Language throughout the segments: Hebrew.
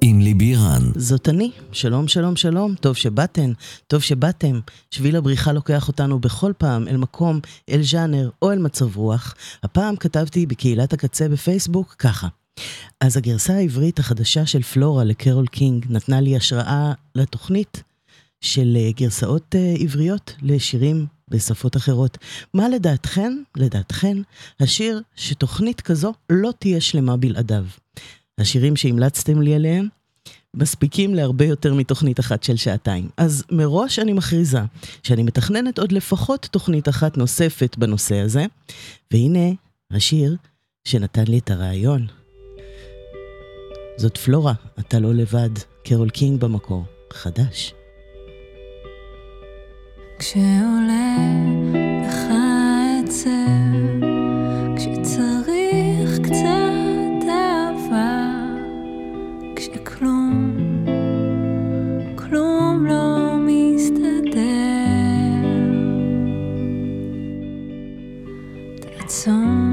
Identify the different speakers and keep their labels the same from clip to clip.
Speaker 1: עם ליבי רן.
Speaker 2: זאת אני, שלום שלום שלום, טוב שבאתן, טוב שבאתם. שביל הבריחה לוקח אותנו בכל פעם אל מקום, אל ז'אנר או אל מצב רוח. הפעם כתבתי בקהילת הקצה בפייסבוק ככה. אז הגרסה העברית החדשה של פלורה לקרול קינג נתנה לי השראה לתוכנית של אה, גרסאות אה, עבריות לשירים בשפות אחרות. מה לדעתכן, לדעתכן, השיר שתוכנית כזו לא תהיה שלמה בלעדיו. השירים שהמלצתם לי עליהם מספיקים להרבה יותר מתוכנית אחת של שעתיים. אז מראש אני מכריזה שאני מתכננת עוד לפחות תוכנית אחת נוספת בנושא הזה, והנה השיר שנתן לי את הרעיון. זאת פלורה, אתה לא לבד, קרול קינג במקור, חדש.
Speaker 3: כשעולה לך עצב, כשצריך קצת
Speaker 2: sun.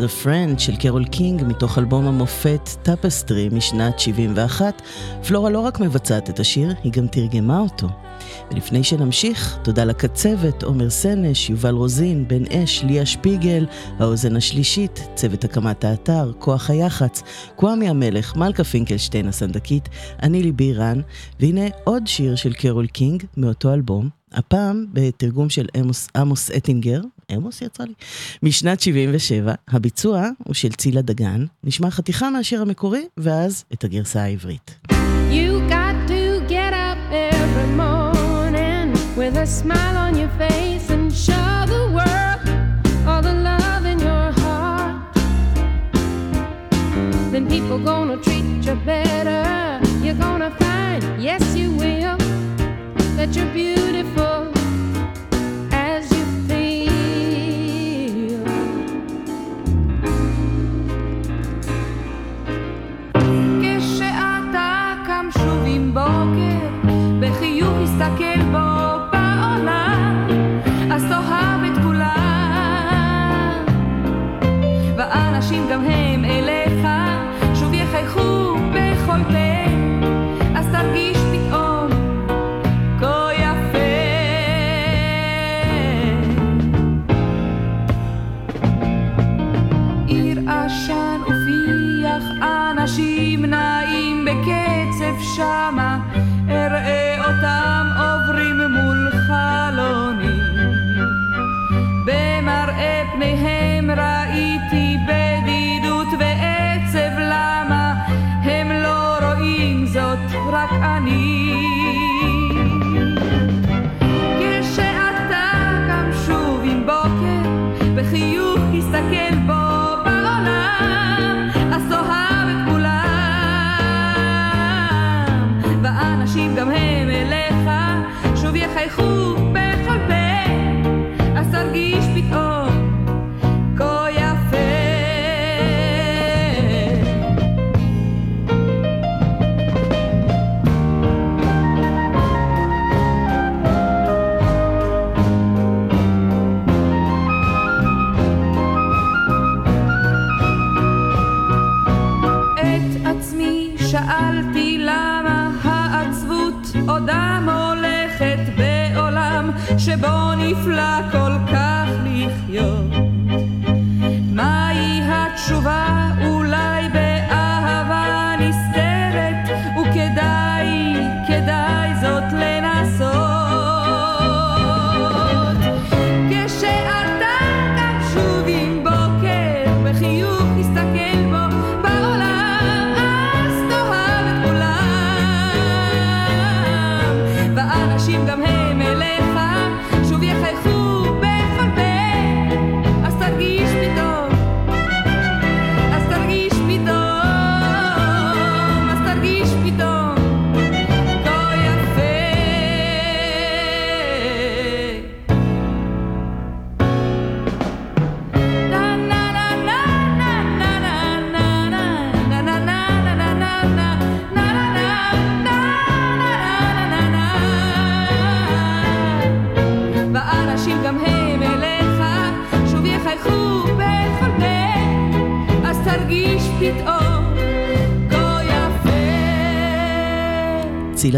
Speaker 2: Got a Friend של קרול קינג מתוך אלבום המופת Tapestry משנת 71, פלורה לא רק מבצעת את השיר, היא גם תרגמה אותו. ולפני שנמשיך, תודה לקצבת, עומר סנש, יובל רוזין, בן אש, ליה שפיגל, האוזן השלישית, צוות הקמת האתר, כוח היח"צ, קוואמי המלך, מלכה פינקלשטיין הסנדקית, אני ליבי רן, והנה עוד שיר של קרול קינג מאותו אלבום, הפעם בתרגום של עמוס, עמוס אטינגר, עמוס יצא לי, משנת 77, הביצוע הוא של צילה דגן, נשמע חתיכה מהשיר המקורי, ואז את הגרסה העברית.
Speaker 4: You a smile on your face and show the world all the love in your heart. Then people gonna treat you better. You're gonna find, yes, you will, that you're beautiful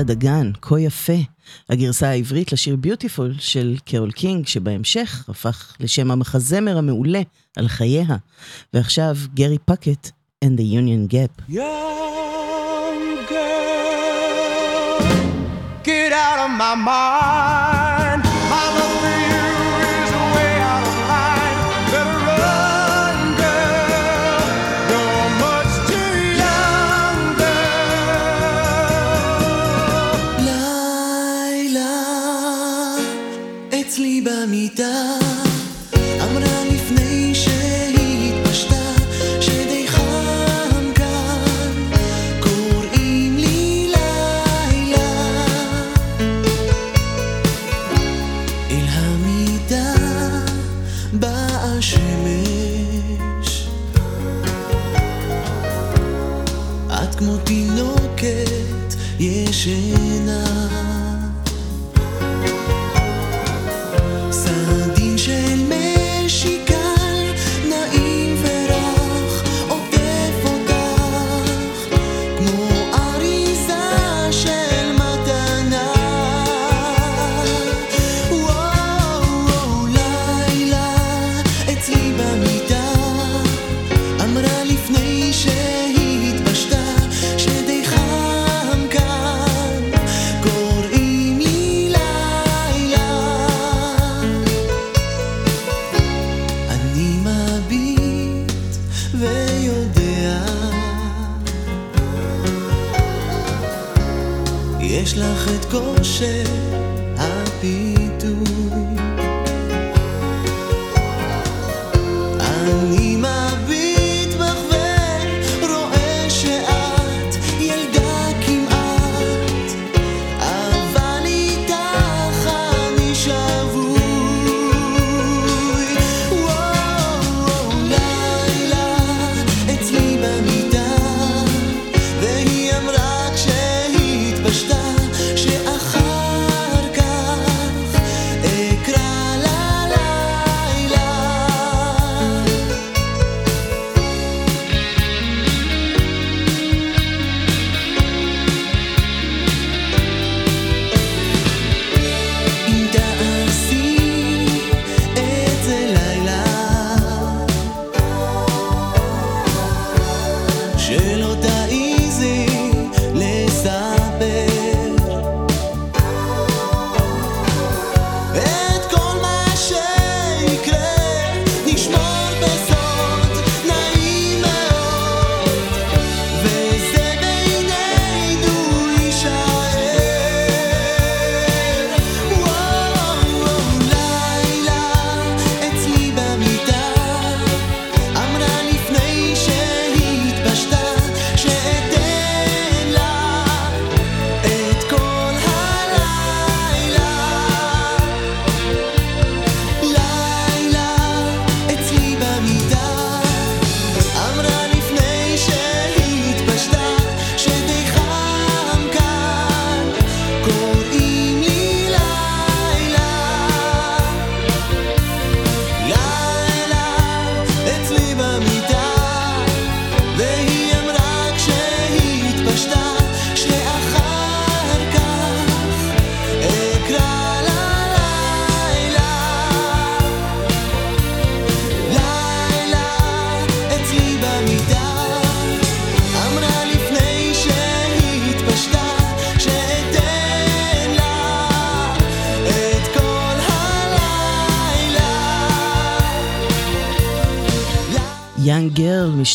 Speaker 2: צילה דגן, כה יפה. הגרסה העברית לשיר ביוטיפול של קרול קינג, שבהמשך הפך לשם המחזמר המעולה על חייה. ועכשיו גרי פקט and the Union Gap.
Speaker 5: Young girl, get out of my mind.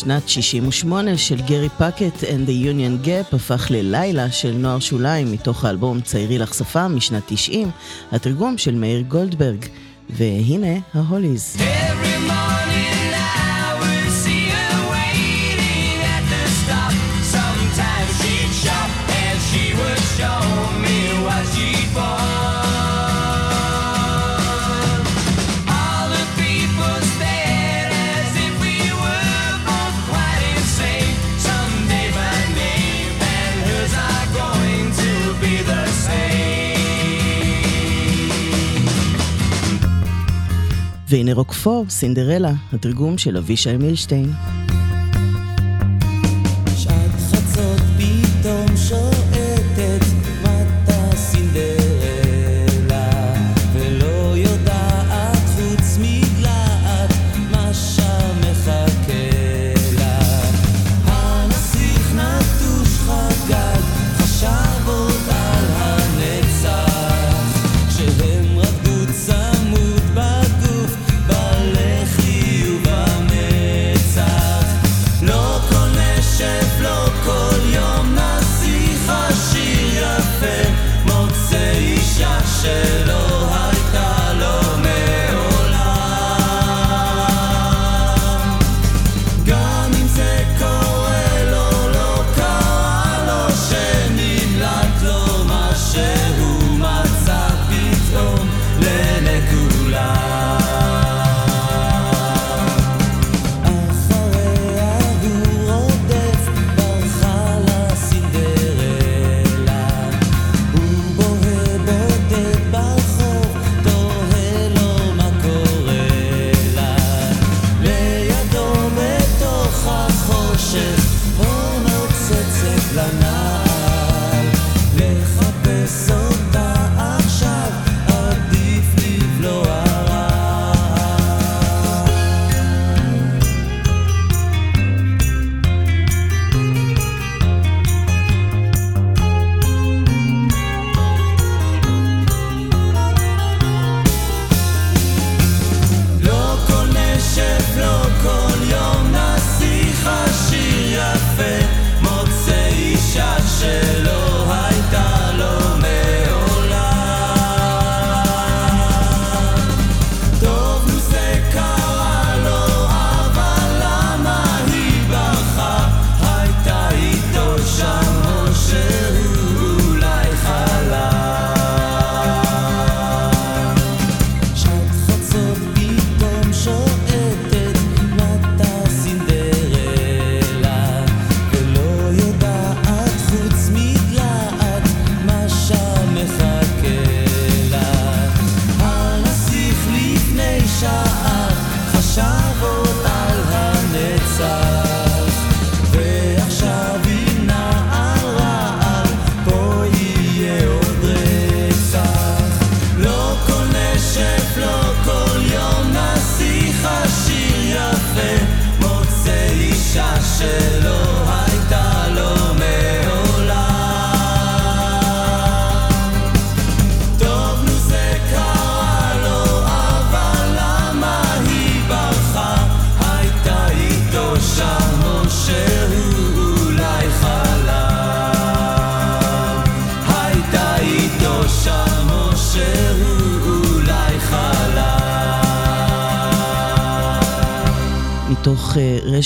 Speaker 6: בשנת 68 של גרי פקט and the Union Gap הפך ללילה של נוער שוליים מתוך האלבום צעירי לך שפה משנת 90, התרגום של מאיר גולדברג. והנה ההוליז.
Speaker 2: Hey!
Speaker 6: והנה רוקפור, סינדרלה, התרגום של אבישי מילשטיין.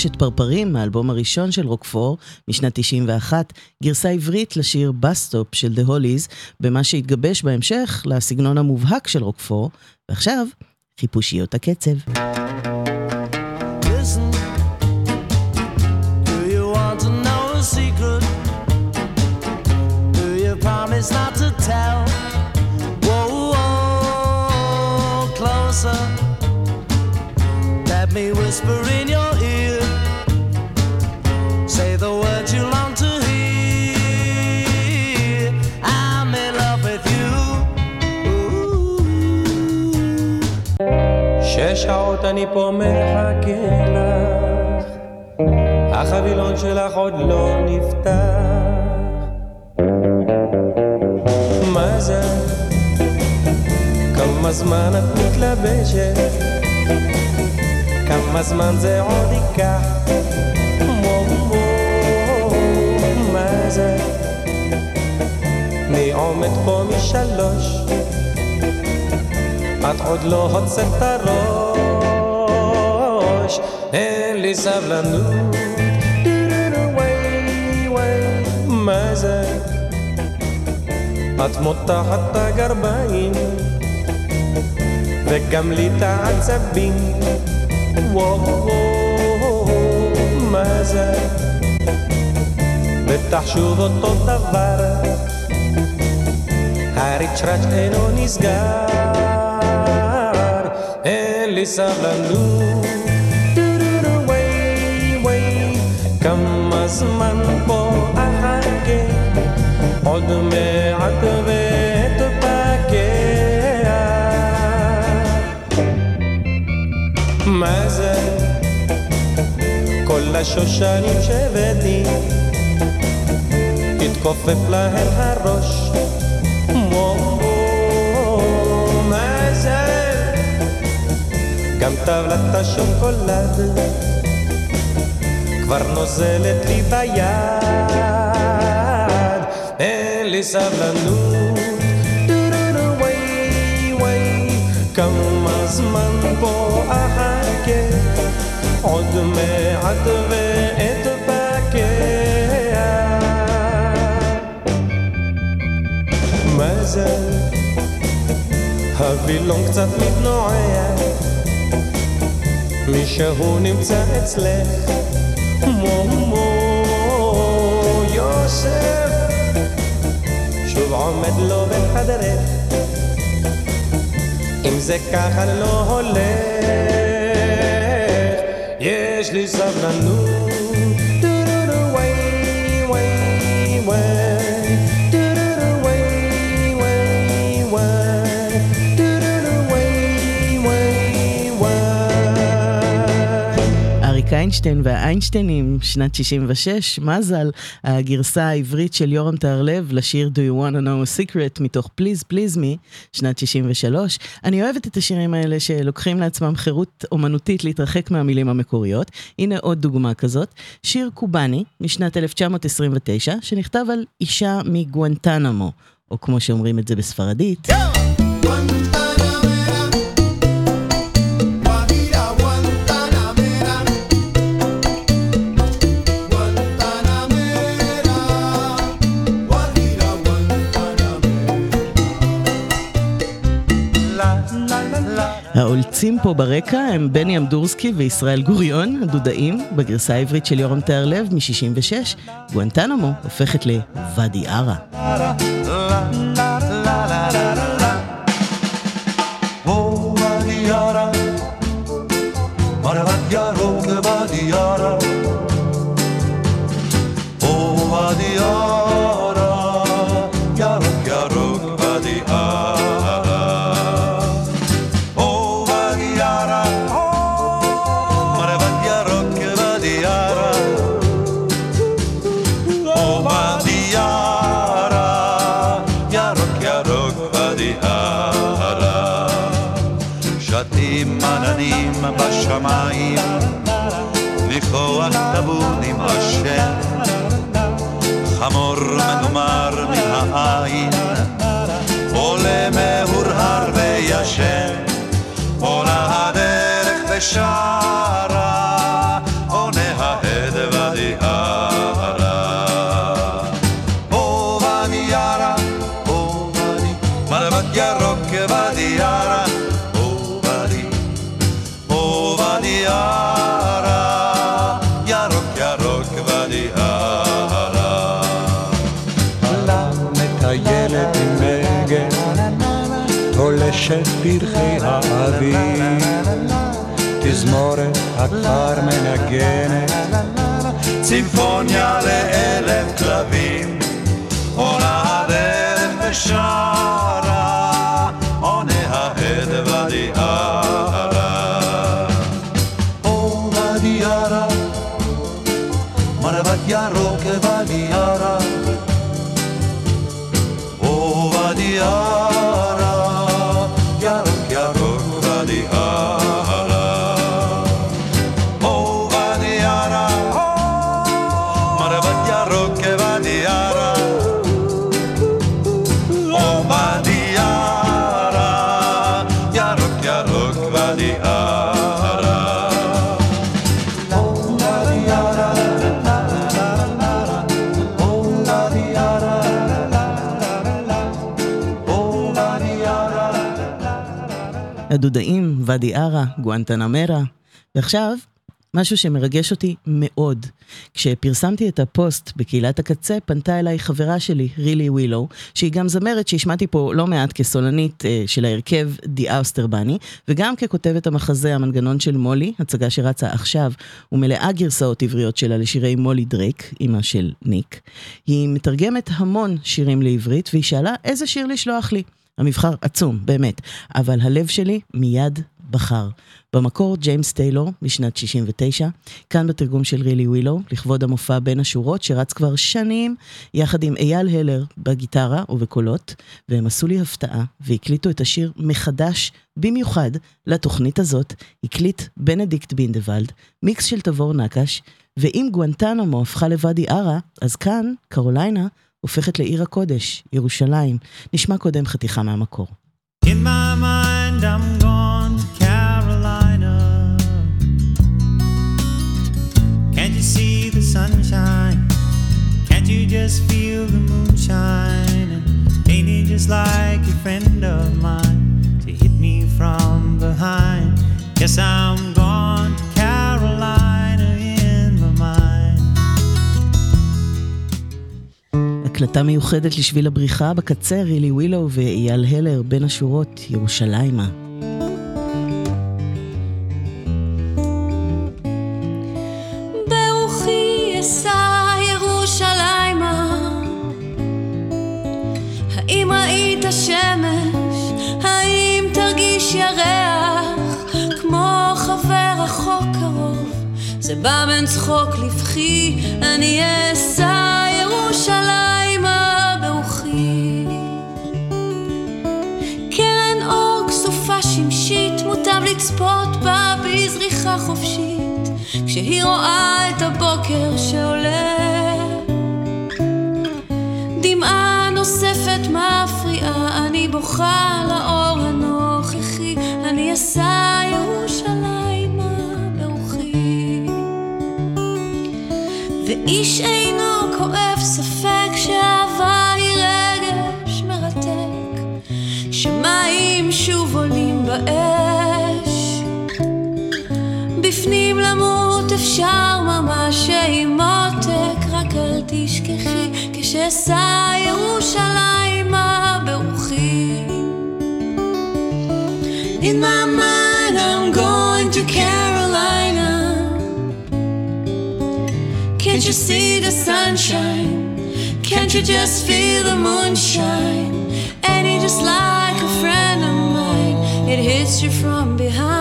Speaker 2: רשת פרפרים, האלבום הראשון של רוקפור, משנת 91, גרסה עברית לשיר Bus Stop של The Hollies, במה שהתגבש בהמשך לסגנון המובהק של רוקפור, ועכשיו, חיפושיות הקצב.
Speaker 7: Let me whisper in your
Speaker 8: שש שעות אני פה מחכה לך, החבילון שלך עוד לא נפתח. מה זה? כמה זמן את מתלבשת? כמה זמן זה עוד ייקח? מה? אני עומד פה משלוש את עוד לא הוצאת את הראש, אין לי סבלנות. מה זה? את מותחת את הגרביים, וגם לי את העצבים. וואו, מה זה? בטח שוב אותו דבר. הריצ'ראץ' אינו נסגר, אין לי סבלנות. דו-דו-דו, וואי, וואי, כמה זמן פה אחכה, עוד מעט ואתפקע. מה זה? כל השושנים שהבאתי, התכופף טבלת השוקולד כבר נוזלת לי ביד, אין לי סבלנות. וואי, וואי, כמה זמן פה אחכה, עוד מעט ואתבקע. מה זה? הווילון קצת מתנועע מישהו נמצא אצלך מומו יוסף. שוב עומד לו בחדרך. אם זה ככה לא הולך יש לי סבלנות. דו-דו-דו, וואי, וואי, וואי.
Speaker 2: איינשטיין והאיינשטיינים, שנת 66, מזל, הגרסה העברית של יורם טהרלב לשיר Do You Wanna Know a Secret מתוך Please Please Me, שנת 63. אני אוהבת את השירים האלה שלוקחים לעצמם חירות אומנותית להתרחק מהמילים המקוריות. הנה עוד דוגמה כזאת, שיר קובאני משנת 1929, שנכתב על אישה מגואנטנמו, או כמו שאומרים את זה בספרדית. העולצים פה ברקע הם בני אמדורסקי וישראל גוריון, הדודאים, בגרסה העברית של יורם טהרלב מ-66, גואנטנמו הופכת לוואדי ערה.
Speaker 8: חושך פרחי האביב. תזמורת הכפר מנגנת
Speaker 9: צימפוניה לאלף כלבים עולה הדרך ושרה
Speaker 2: הדודאים, ואדי ערה, גואנטנמרה. ועכשיו, משהו שמרגש אותי מאוד. כשפרסמתי את הפוסט בקהילת הקצה, פנתה אליי חברה שלי, רילי ווילו, שהיא גם זמרת שהשמעתי פה לא מעט כסולנית אה, של ההרכב די אוסטרבני, וגם ככותבת המחזה המנגנון של מולי, הצגה שרצה עכשיו, ומלאה גרסאות עבריות שלה לשירי מולי דרייק, אימא של ניק. היא מתרגמת המון שירים לעברית, והיא שאלה איזה שיר לשלוח לי. המבחר עצום, באמת, אבל הלב שלי מיד בחר. במקור ג'יימס טיילור משנת 69, כאן בתרגום של רילי ווילו, לכבוד המופע בין השורות שרץ כבר שנים, יחד עם אייל הלר בגיטרה ובקולות, והם עשו לי הפתעה והקליטו את השיר מחדש, במיוחד לתוכנית הזאת, הקליט בנדיקט בינדוולד, מיקס של תבור נקש, ואם גואנטנמו הפכה לוואדי ערה, אז כאן, קרוליינה, הופכת לעיר הקודש, ירושלים. נשמע קודם חתיכה מהמקור.
Speaker 10: In my mind, I'm gone to Carolina. Can't you see the sunshine? Can't you just feel the moonshine? And ain't it just like a friend of mine to hit me from behind? Yes, I'm gone to
Speaker 2: הקלטה מיוחדת לשביל הבריחה בקצה, רילי ווילו ואייל הלר בין השורות, ירושלימה.
Speaker 3: בא בין צחוק לבכי אני אשא ירושלימה לצפות בה בזריחה חופשית כשהיא רואה את הבוקר שעולה. דמעה נוספת מפריעה אני בוכה לאור הנוכחי אני אשא ירושלימה ברוחי ואיש אינו כואב ספק שאהבה היא רגש מרתק שמים שוב עולים באש בפנים למות אפשר ממש עם מותק רק אל תשכחי כשאשא ירושלימה ברוחי In my mind I'm going to Carolina Can't you see the sunshine? Can't you just feel the moonshine? And it just like a friend of mine It hits you from behind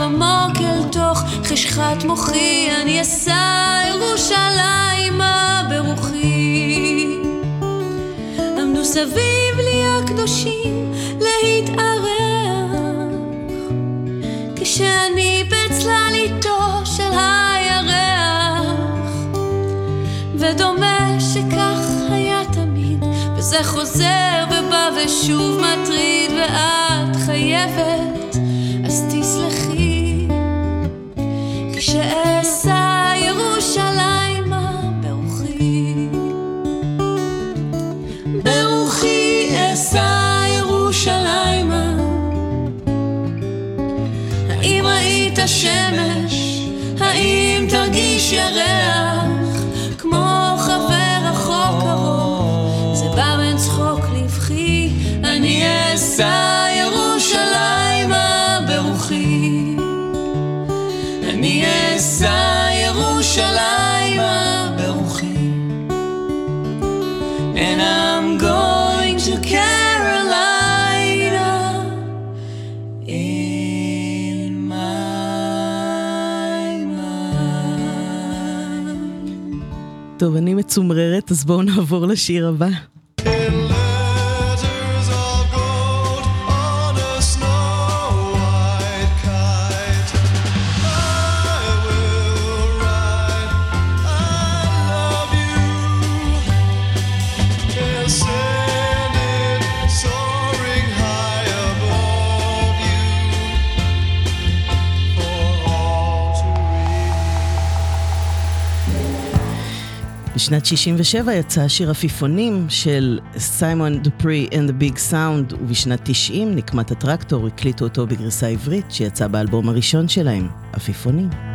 Speaker 3: עמוק אל תוך חשכת מוחי אני אשא ירושלימה ברוחי עמדו סביב לי הקדושים להתארח כשאני בצלליתו של הירח. ודומה שכך היה תמיד וזה חוזר ובא ושוב מטריד ואת חייבת כשאשא ירושלימה ברוכי. ברוכי אשא ירושלימה. האם ראית שמש? האם תרגיש ירח?
Speaker 11: טוב, אני מצומררת, אז בואו נעבור לשיר הבא. בשנת 67 יצא השיר עפיפונים של סיימון דופרי and the Big Sound, ובשנת 90 נקמת הטרקטור הקליטו אותו בגרסה עברית שיצא באלבום הראשון שלהם, עפיפונים.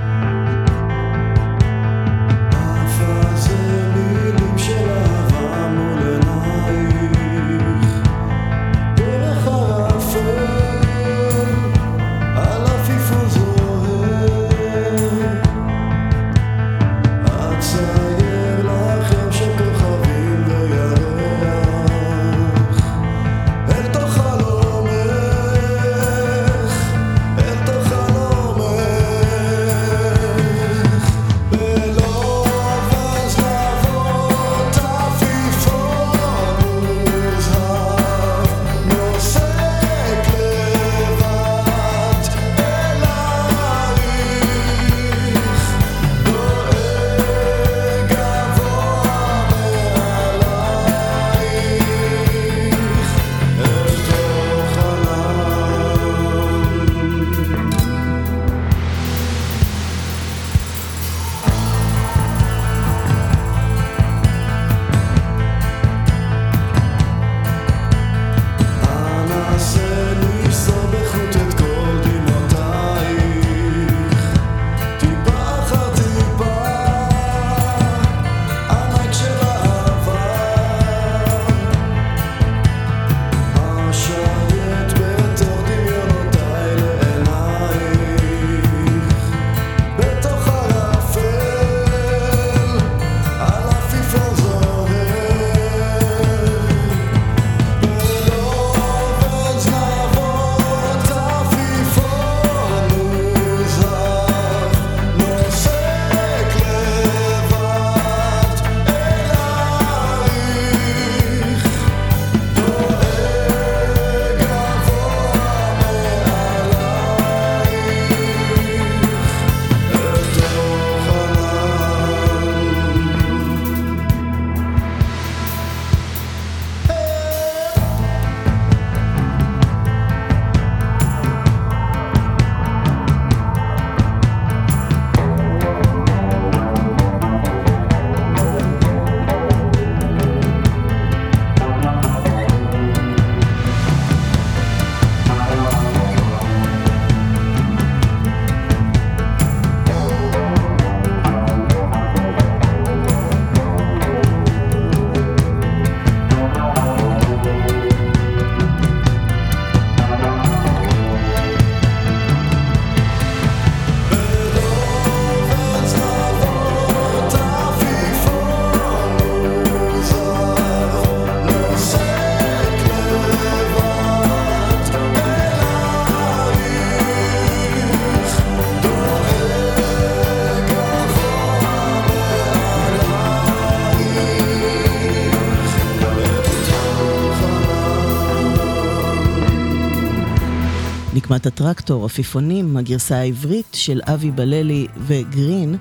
Speaker 11: נקמת הטרקטור, עפיפונים, הגרסה העברית של אבי בללי וגרין.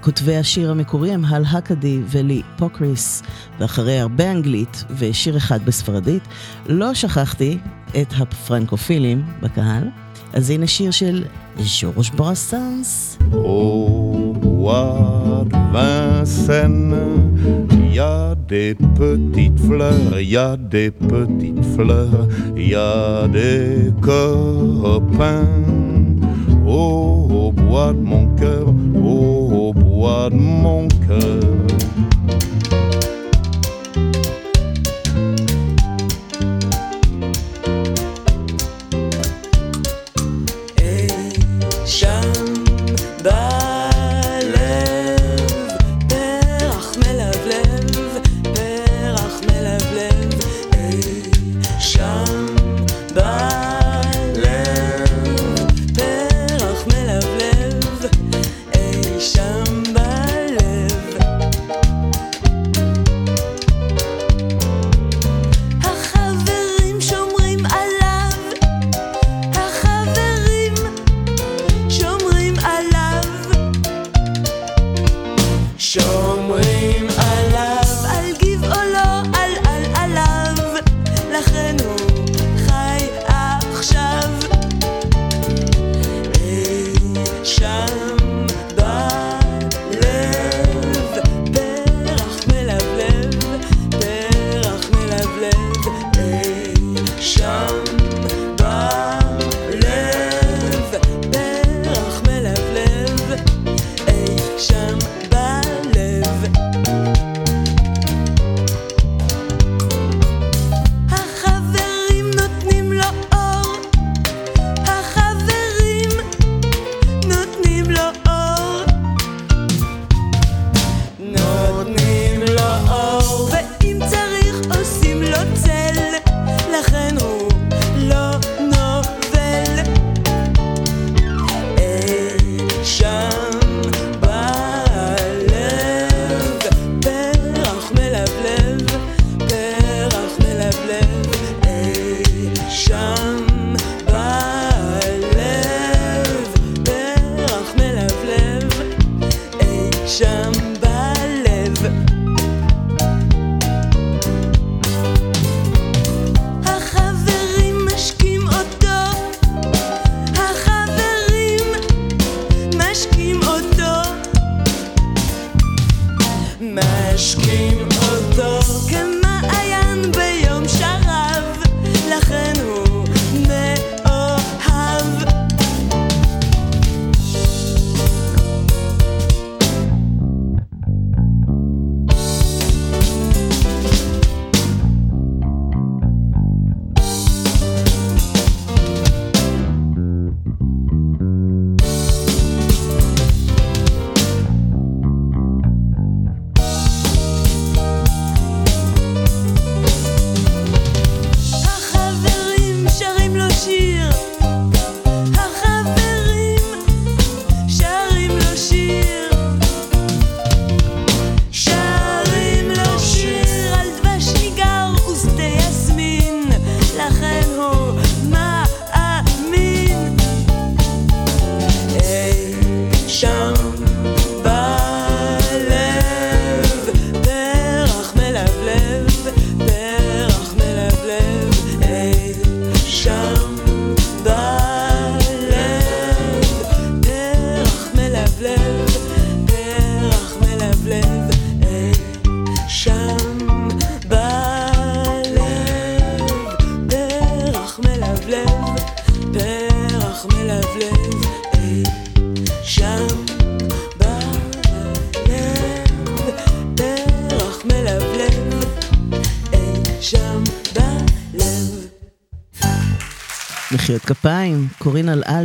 Speaker 11: כותבי השיר המקורי הם הל הקדי ולי פוקריס, ואחרי הרבה אנגלית ושיר אחד בספרדית, לא שכחתי את הפרנקופילים בקהל, אז הנה שיר של ז'ורג' ברסנס.
Speaker 12: Au bois de des petites fleurs, il y a des petites fleurs, il y a des copains. Oh, au bois de mon cœur, oh, au bois de mon cœur.
Speaker 13: Sean Wayne.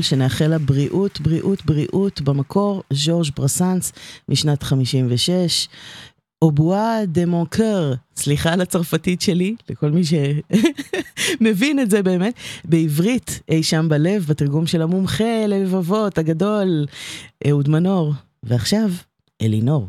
Speaker 13: שנאחל לה בריאות, בריאות, בריאות, במקור ז'ורג' ברסנס משנת 56. אובואה דה מונקר, סליחה על הצרפתית שלי, לכל מי שמבין את זה באמת, בעברית, אי שם בלב, בתרגום של המומחה ללבבות הגדול, אהוד מנור. ועכשיו, אלינור.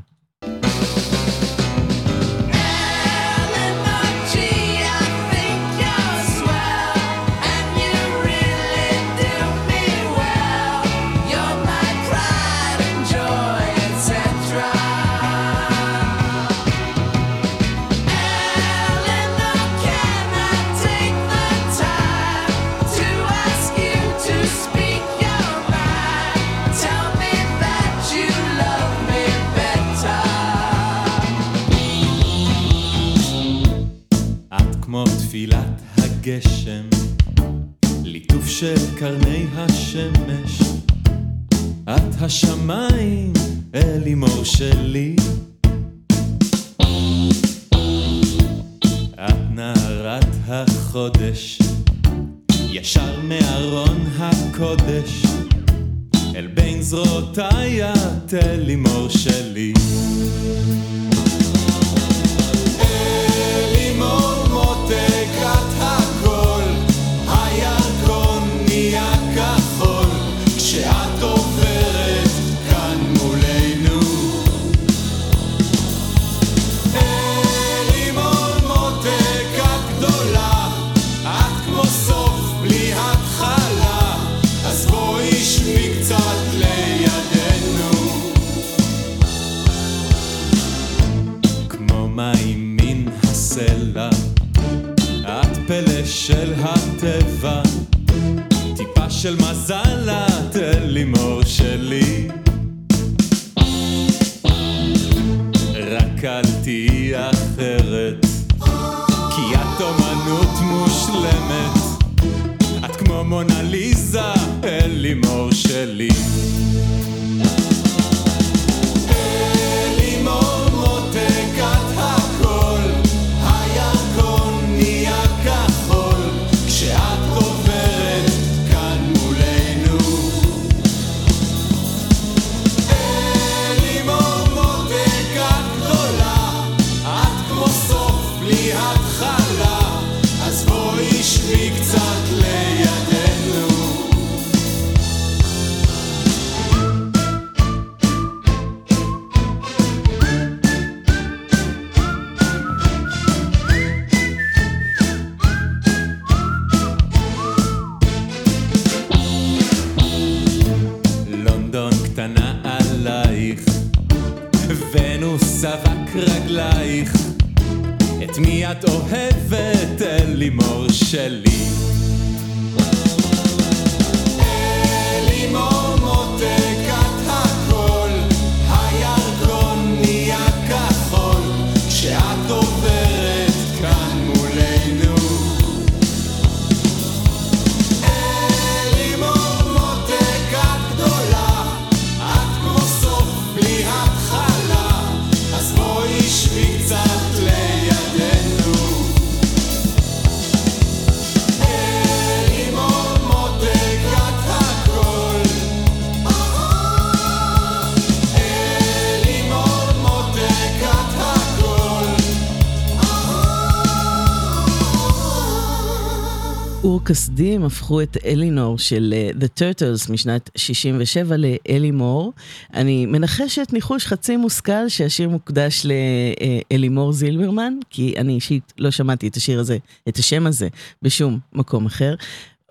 Speaker 2: כסדים הפכו את אלינור של אה, The Turtles משנת 67 לאלימור. אני מנחשת ניחוש חצי מושכל שהשיר מוקדש לאלימור זילברמן, כי אני אישית לא שמעתי את השיר הזה, את השם הזה, בשום מקום אחר.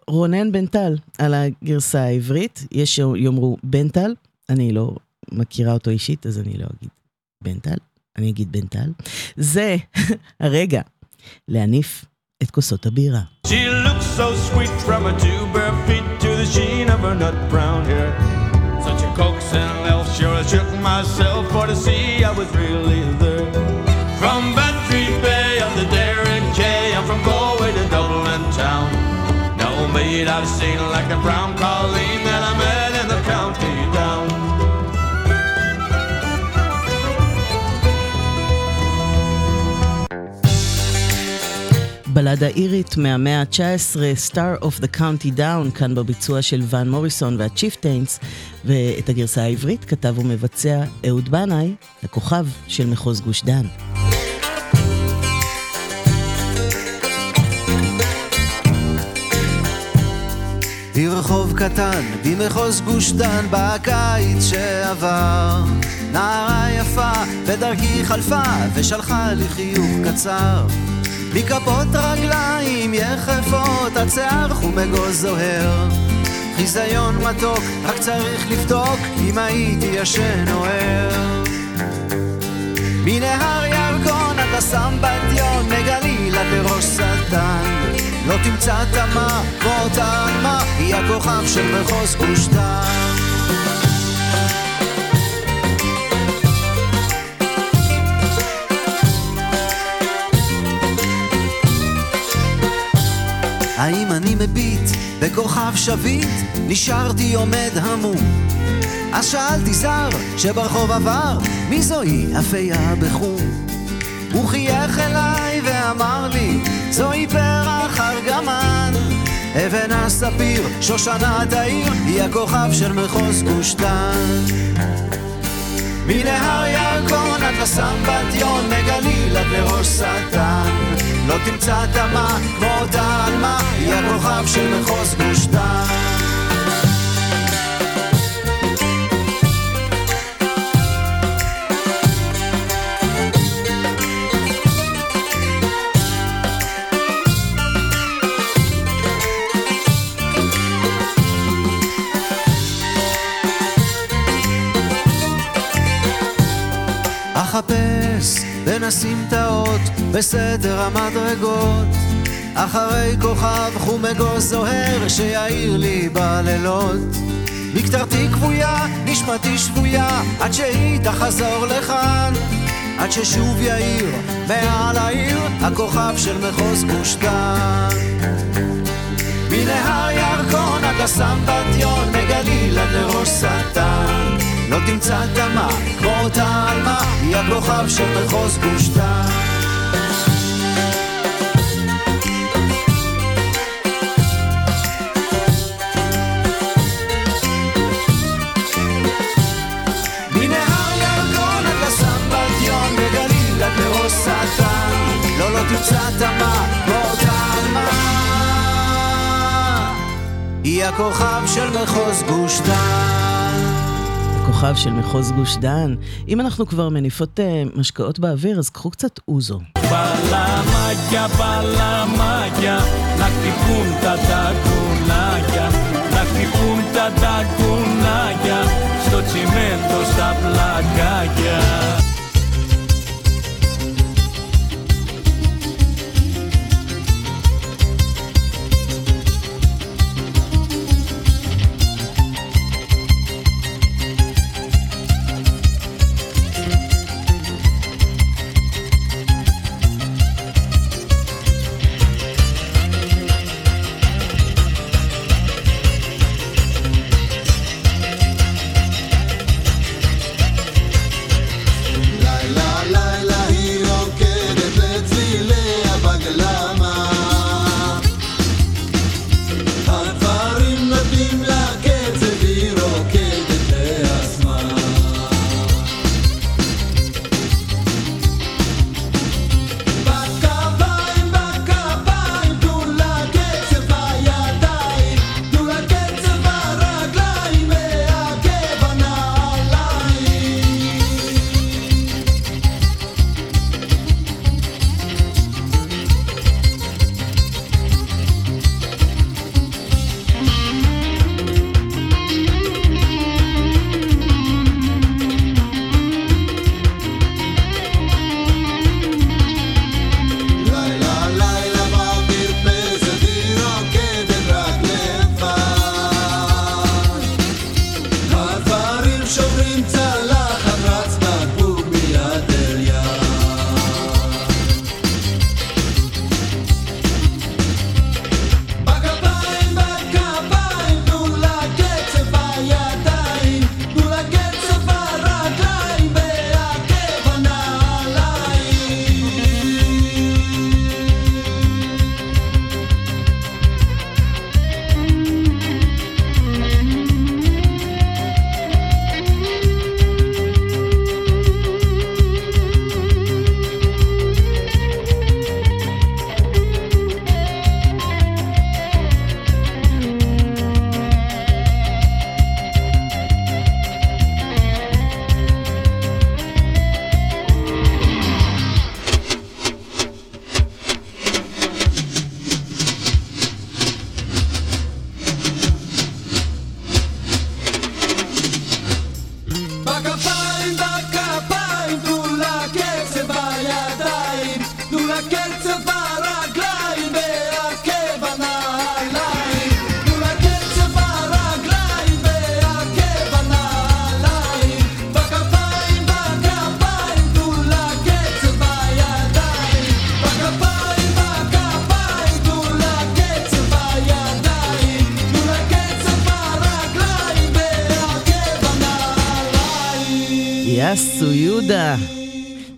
Speaker 2: רונן בן טל על הגרסה העברית, יש שיאמרו בן טל, אני לא מכירה אותו אישית, אז אני לא אגיד בן טל, אני אגיד בן טל. זה הרגע להניף את כוסות הבירה.
Speaker 14: She so sweet from her two bare feet to the sheen of her nut brown hair. Such a coaxing elf, sure I shook myself for to see I was really there. From Bantry Bay up to Derrick Jay, I'm from Galway to Dublin town. No maid I've seen like the brown colleen that I met in the county
Speaker 2: בלדה אירית מהמאה ה-19, Star of the County Down, כאן בביצוע של ון מוריסון והצ'יפטיינס, ואת הגרסה העברית כתב ומבצע אהוד בנאי, הכוכב של מחוז גוש דן.
Speaker 15: היא רחוב קטן במחוז גוש דן בקיץ שעבר נערה יפה בדרכי חלפה ושלחה לי חיוך קצר מכפות רגליים יחפות השיער חום אגוז זוהר. חיזיון מתוק רק צריך לבדוק אם הייתי ישן או ער. מנהר ירקון עד אסם בתיון מגליל עד לראש שטן. לא תמצא תמה כמו עלמה היא הכוכב של מחוז גוש האם אני מביט בכוכב שביט? נשארתי עומד המום. אז שאלתי זר שברחוב עבר, מי זוהי אפייה בחום? הוא חייך אליי ואמר לי, זוהי פרח ארגמן. אבן הספיר, שושנת העיר, היא הכוכב של מחוז גוש דן. מנהר ירקון עד לסמבטיון, מגליל עד לראש שטן. לא תמצא תמה כמו עלמה, היא הכוכב של מחוז גוש דן. בין הסמטאות בסדר המדרגות. אחרי כוכב חום אגוז זוהר שיעיר לי בלילות. מקטרתי כבויה, נשמתי שבויה עד שהיא תחזור לכאן. עד ששוב יאיר מעל העיר הכוכב של מחוז גוש דן. מנהר ירקון עד לסמבטיון מגליל עד לראש שטן לא תמצא תמה כמו אותה עלמה היא הכוכב של מחוז גוש לא לא היא הכוכב של מחוז גוש דן
Speaker 2: הכוכב של מחוז גוש דן. אם אנחנו כבר מניפות אה, משקאות באוויר, אז קחו קצת אוזו.
Speaker 14: בלמגיה, בלמגיה,
Speaker 2: לקתי פונטה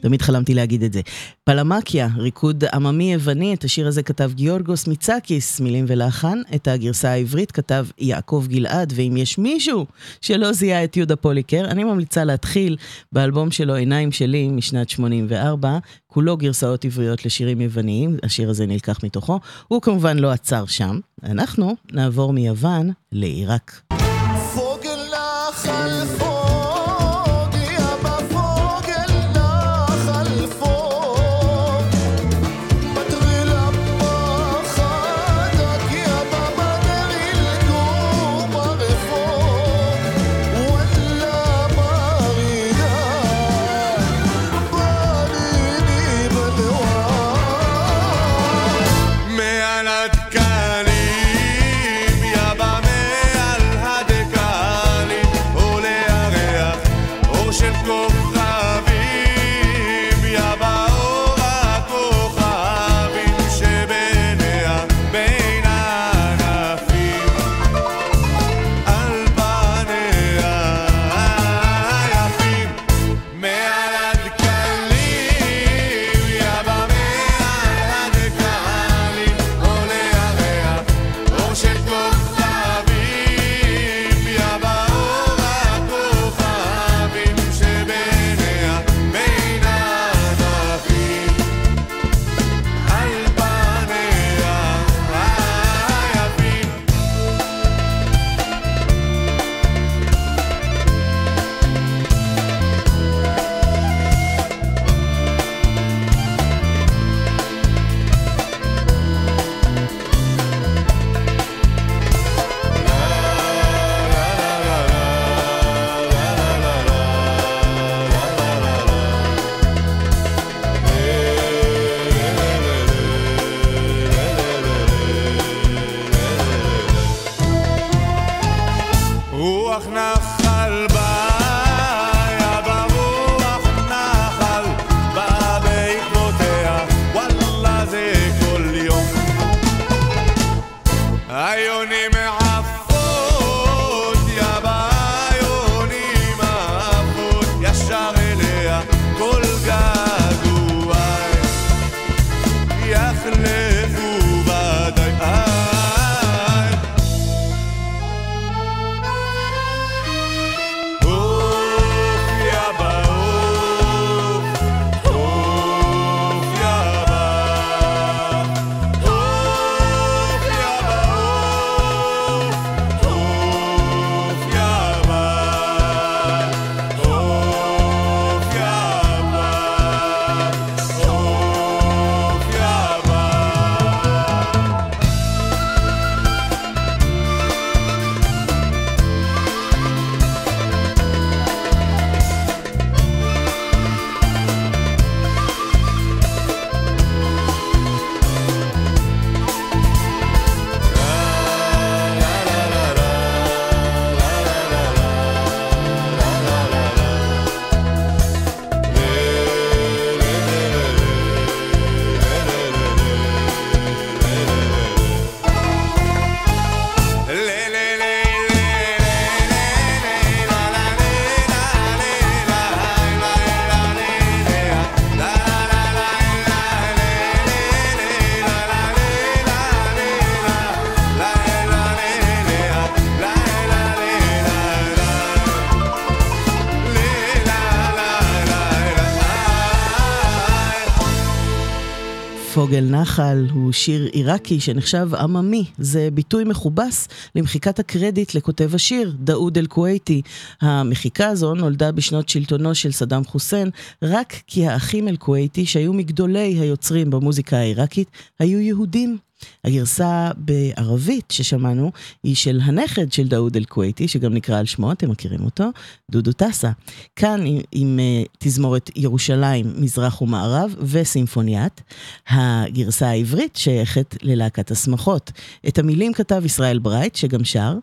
Speaker 2: תמיד חלמתי להגיד את זה. פלמקיה, ריקוד עממי יווני, את השיר הזה כתב גיורגוס מיצקיס, מילים ולחן. את הגרסה העברית כתב יעקב גלעד, ואם יש מישהו שלא זיהה את יהודה פוליקר, אני ממליצה להתחיל באלבום שלו עיניים שלי משנת 84, כולו גרסאות עבריות לשירים יווניים, השיר הזה נלקח מתוכו. הוא כמובן לא עצר שם. אנחנו נעבור מיוון לעיראק.
Speaker 16: פוגל נחל
Speaker 2: הוא שיר עיראקי שנחשב עממי. זה ביטוי מכובס למחיקת הקרדיט לכותב השיר, דאוד אל-כווייתי. המחיקה הזו נולדה בשנות שלטונו של סדאם חוסיין, רק כי האחים אל-כווייתי, שהיו מגדולי היוצרים במוזיקה העיראקית, היו יהודים. הגרסה בערבית ששמענו היא של הנכד של דאוד אל-כווייתי, שגם נקרא על שמו, אתם מכירים אותו, דודו טסה. כאן עם, עם uh, תזמורת ירושלים, מזרח ומערב וסימפוניית. הגרסה העברית שייכת ללהקת השמחות. את המילים כתב ישראל ברייט, שגם שר.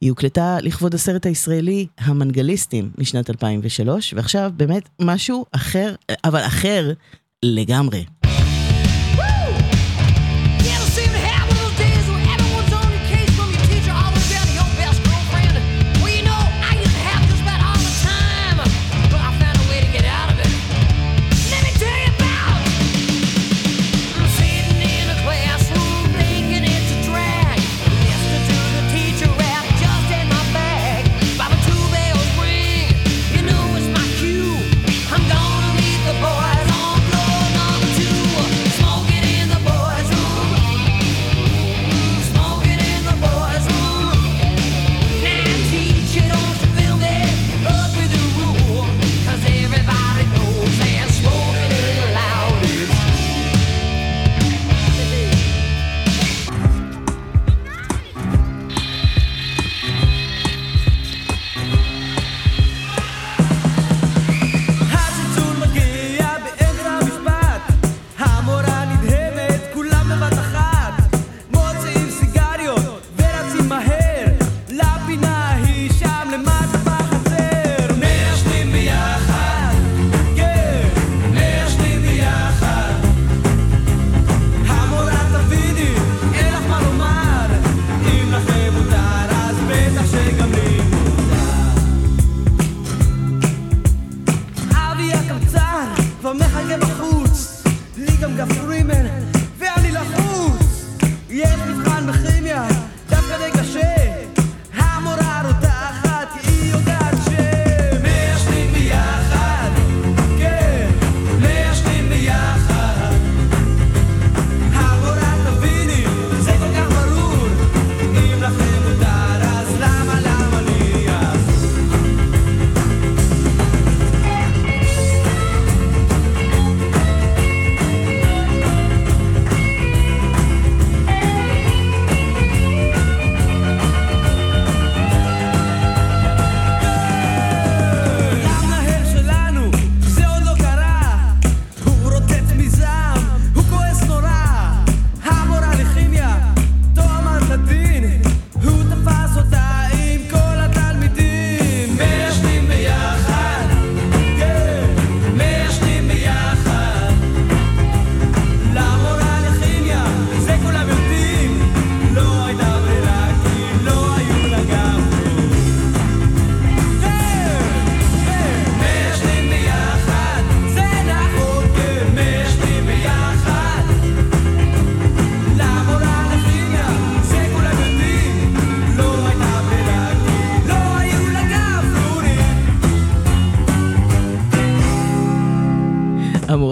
Speaker 2: היא הוקלטה לכבוד הסרט הישראלי המנגליסטים משנת 2003, ועכשיו באמת משהו אחר, אבל אחר לגמרי.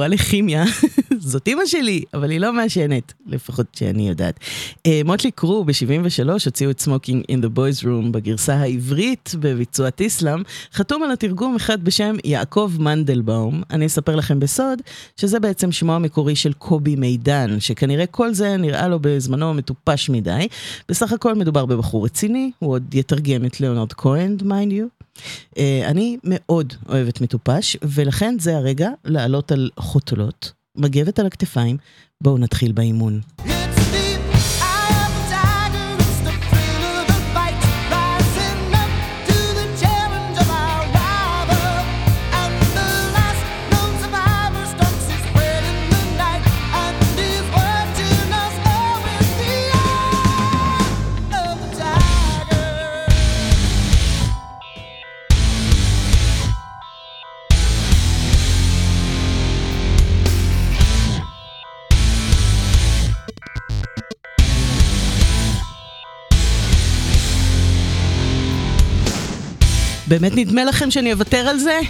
Speaker 11: המורה לכימיה, זאת אימא שלי, אבל היא לא מעשנת, לפחות שאני יודעת. אה, מוטלי קרו ב-73 הוציאו את Smoking in the boys room בגרסה העברית בביצוע טיסלאם, חתום על התרגום אחד בשם יעקב מנדלבאום. אני אספר לכם בסוד שזה בעצם שמו המקורי של קובי מידן, שכנראה כל זה נראה לו בזמנו מטופש מדי. בסך הכל מדובר בבחור רציני, הוא עוד יתרגם את ליאונרד כהן, mind you. אה, אני מאוד אוהבת מטופש, ולכן זה הרגע לעלות על חותלות, מגבת על הכתפיים, בואו נתחיל באימון. באמת נדמה לכם שאני אוותר על זה?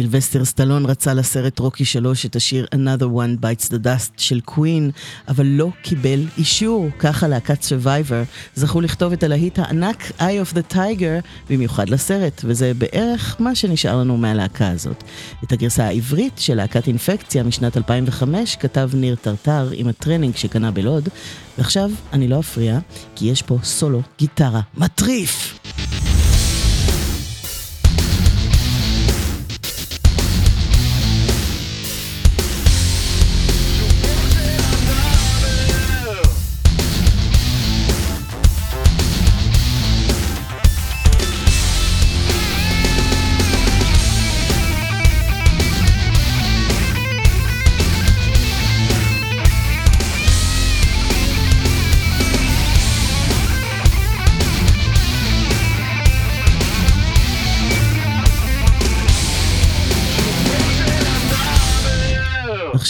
Speaker 11: סילבסטר סטלון רצה לסרט רוקי 3 את השיר Another One Bites the Dust של קווין, אבל לא קיבל אישור. ככה להקת Survivor זכו לכתוב את הלהיט הענק Eye of the Tiger במיוחד לסרט, וזה בערך מה שנשאר לנו מהלהקה הזאת. את הגרסה העברית של להקת אינפקציה משנת 2005 כתב ניר טרטר עם הטרנינג שקנה בלוד, ועכשיו אני לא אפריע, כי יש פה סולו גיטרה מטריף!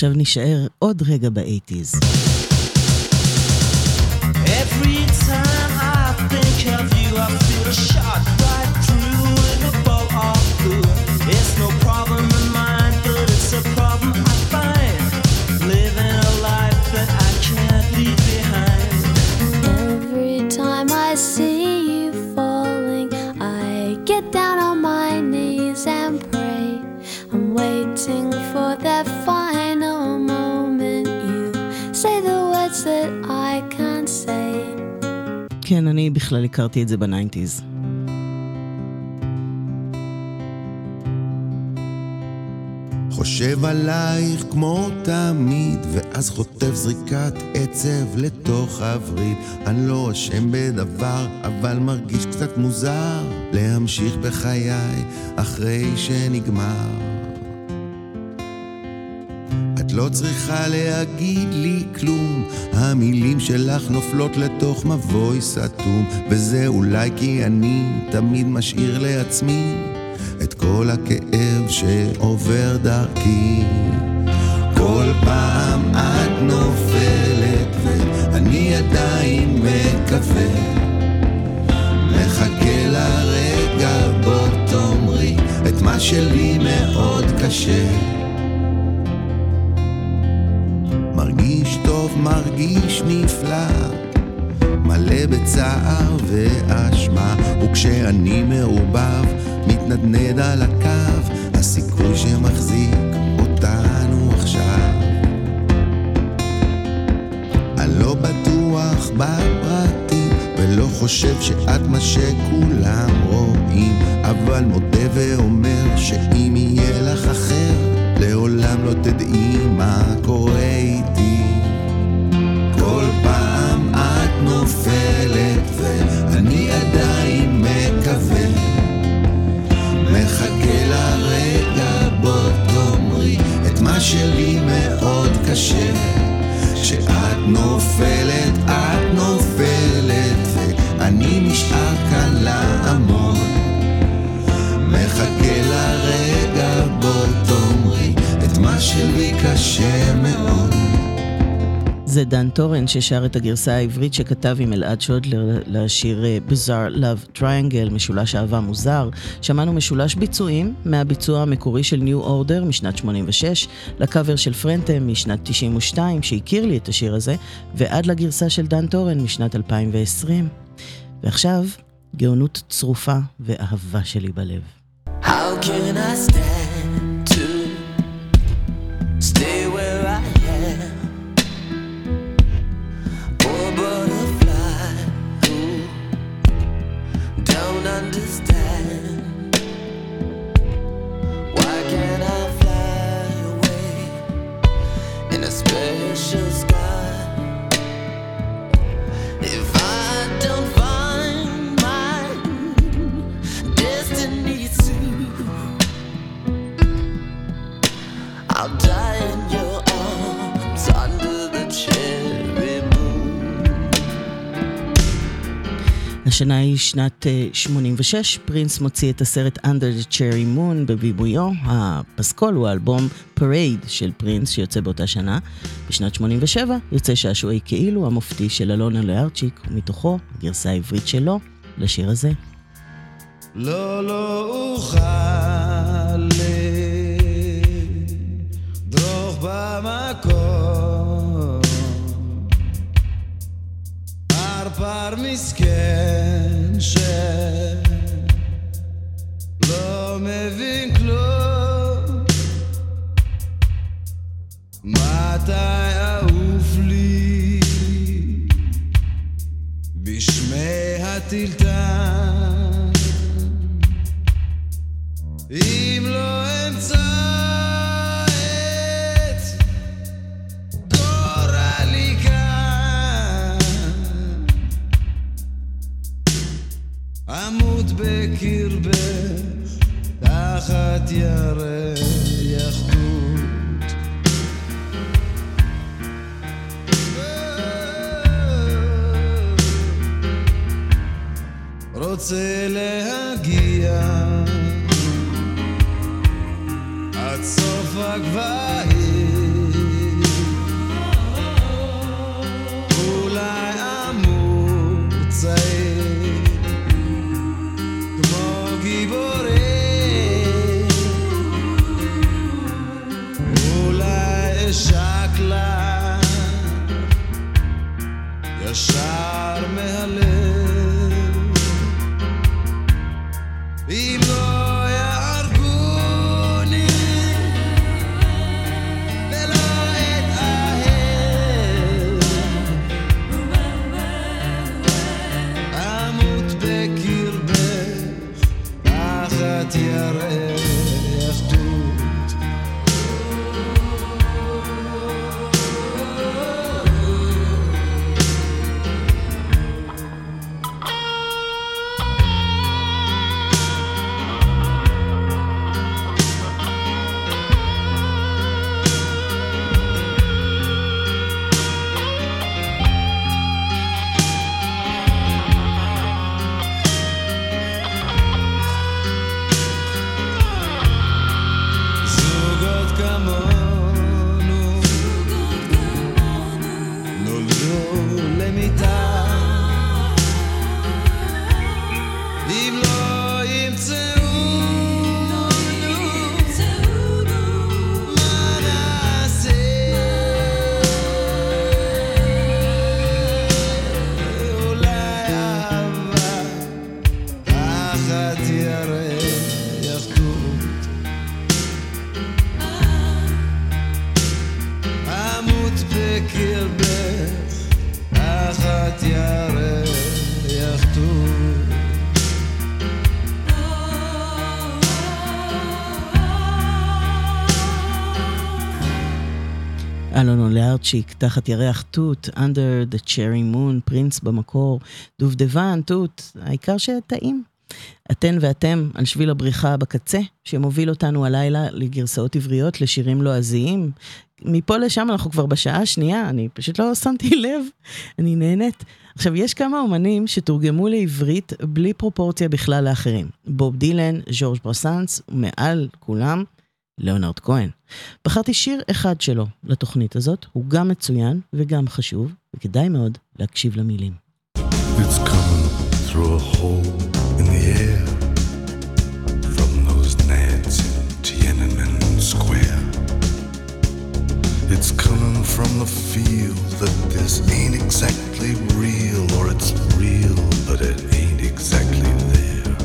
Speaker 11: עכשיו נישאר עוד רגע באייטיז.
Speaker 17: Every time I think of you, I feel a shot
Speaker 11: בכלל הכרתי את זה בניינטיז.
Speaker 18: חושב עלייך כמו תמיד, ואז חוטף זריקת עצב לתוך הווריד. אני לא אשם בדבר, אבל מרגיש קצת מוזר להמשיך בחיי אחרי שנגמר. לא צריכה להגיד לי כלום, המילים שלך נופלות לתוך מבוי סתום, וזה אולי כי אני תמיד משאיר לעצמי את כל הכאב שעובר דרכי. כל פעם את נופלת ואני עדיין מקווה, מחכה לרגע בו תאמרי את מה שלי מאוד קשה. מרגיש טוב, מרגיש נפלא, מלא בצער ואשמה, וכשאני מעורבב, מתנדנד על הקו, הסיכוי שמחזיק אותנו עכשיו. אני לא בטוח בפרטים, ולא חושב שאת מה שכולם רואים, אבל מודה ואומר שאם יהיה לך אחר, לעולם לא תדעי מה קורה איתי. כל פעם את נופלת ואני עדיין מקווה. מחכה לרגע בו תאמרי את מה שלי מאוד קשה. כשאת נופלת, את נופלת ואני נשאר כאן לעמוד. מחכה לרגע שלי קשה מאוד
Speaker 2: זה דן טורן ששר את הגרסה העברית שכתב עם אלעד שודלר לשיר אה, Bizarre Love Triangle, משולש אהבה מוזר. שמענו משולש ביצועים מהביצוע המקורי של New Order משנת 86, לקאבר של פרנטה משנת 92 שהכיר לי את השיר הזה, ועד לגרסה של דן טורן משנת 2020. ועכשיו, גאונות צרופה ואהבה שלי בלב.
Speaker 7: How can I stand
Speaker 2: השנה היא שנת אה, 86, פרינס מוציא את הסרט Under the Cherry Moon בבימויו. הפסקול הוא האלבום Parade של פרינס שיוצא באותה שנה. בשנת 87 יוצא שעשועי כאילו המופתי של אלונה לארצ'יק, ומתוכו הגרסה העברית שלו לשיר הזה.
Speaker 16: לא, לא אוכל במקום. פרפר מסכן שלא מבין כלום. מתי אעוף לי בשמי הטלטן? אם לא אמצא רוצה להגיע. עד סוף הגבהים
Speaker 2: אלון לארצ'יק, תחת ירח תות, Under the Cherry Moon, פרינס במקור, דובדבן, תות, העיקר שטעים. אתן ואתם על שביל הבריחה בקצה, שמוביל אותנו הלילה לגרסאות עבריות, לשירים לועזיים. מפה לשם אנחנו כבר בשעה השנייה, אני פשוט לא שמתי לב, אני נהנית. עכשיו, יש כמה אומנים שתורגמו לעברית בלי פרופורציה בכלל לאחרים. בוב דילן, ז'ורג' ברסנס, ומעל כולם, ליאונרד כהן. בחרתי שיר אחד שלו לתוכנית הזאת, הוא גם מצוין וגם חשוב, וכדאי מאוד להקשיב למילים.
Speaker 19: It's coming through a hole in the air from those nads in Tiananmen Square. It's coming from the feel that this ain't exactly real, or it's real, but it ain't exactly there.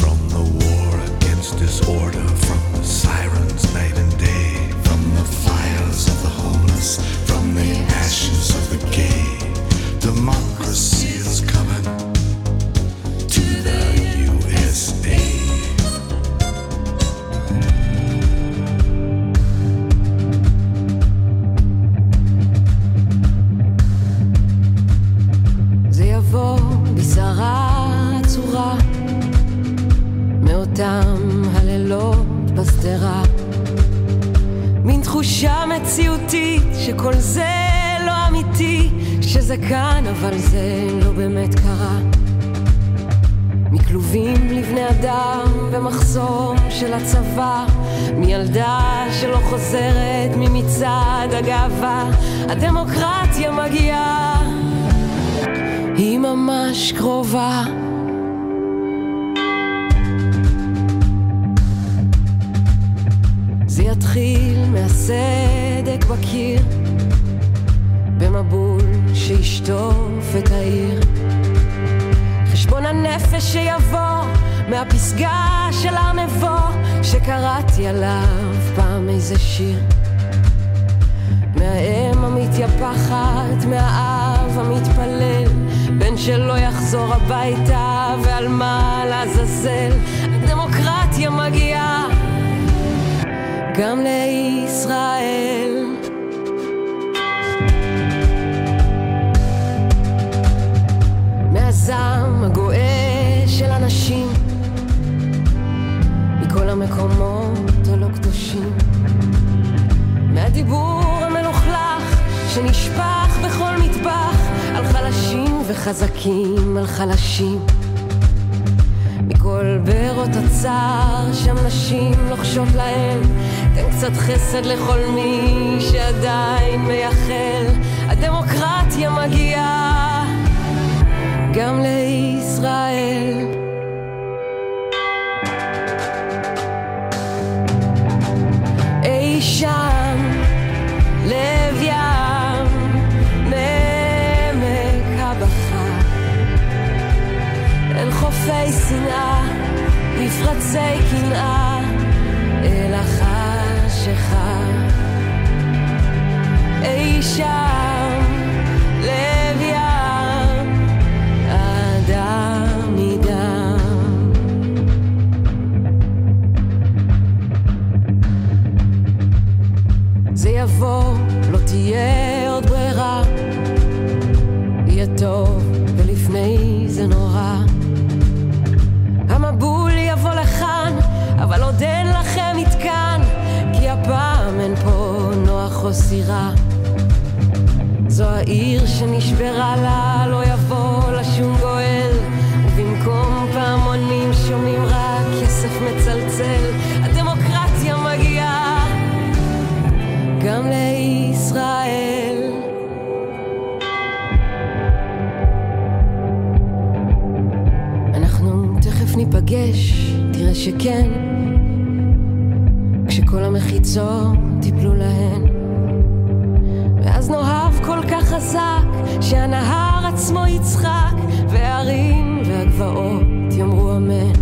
Speaker 19: From the war against disorder, from sirens night and day, from the fires of the homeless, from the ashes of the gay. Democracy is coming to the USA.
Speaker 20: זה יבוא בשרה עצורה מאותם הלילות בשדרה. מין תחושה מציאותית שכל זה לא אמיתי שזה כאן אבל זה לא באמת קרה. מכלובים לבני אדם במחסום של הצבא מילדה שלא חוזרת ממצעד הגאווה. הדמוקרטיה מגיעה היא ממש קרובה. זה יתחיל מהסדק בקיר, במבול שישטוף את העיר. חשבון הנפש שיבוא מהפסגה של הר נבו, שקראתי עליו פעם איזה שיר. מהאם המתייפחת, מהאב המתפלל, בן שלא יחזור הביתה, ועל מה לעזאזל, הדמוקרטיה מגיעה גם לישראל. מהזעם הגואה של אנשים, מכל המקומות הלא קדושים. מהדיבור המלוכלך שנשפך בכל מטבח על חלשים וחזקים על חלשים. מכל בארות הצער שם נשים לוחשות להם תן קצת חסד לכל מי שעדיין מייחל. הדמוקרטיה מגיעה גם לישראל. אי שם לב ים מעמק הבכה. אל חופי שנאה מפרצי קנאה החשיכה אי שם סירה. זו העיר שנשברה לה, לא יבוא לה שום גואל. ובמקום פעמונים שומעים רק כסף מצלצל. הדמוקרטיה מגיעה גם לישראל. אנחנו תכף ניפגש, תראה שכן. כשכל המחיצות טיפלו להן. ואז נאהב כל כך חזק, שהנהר עצמו יצחק, והערים והגבעות יאמרו אמן.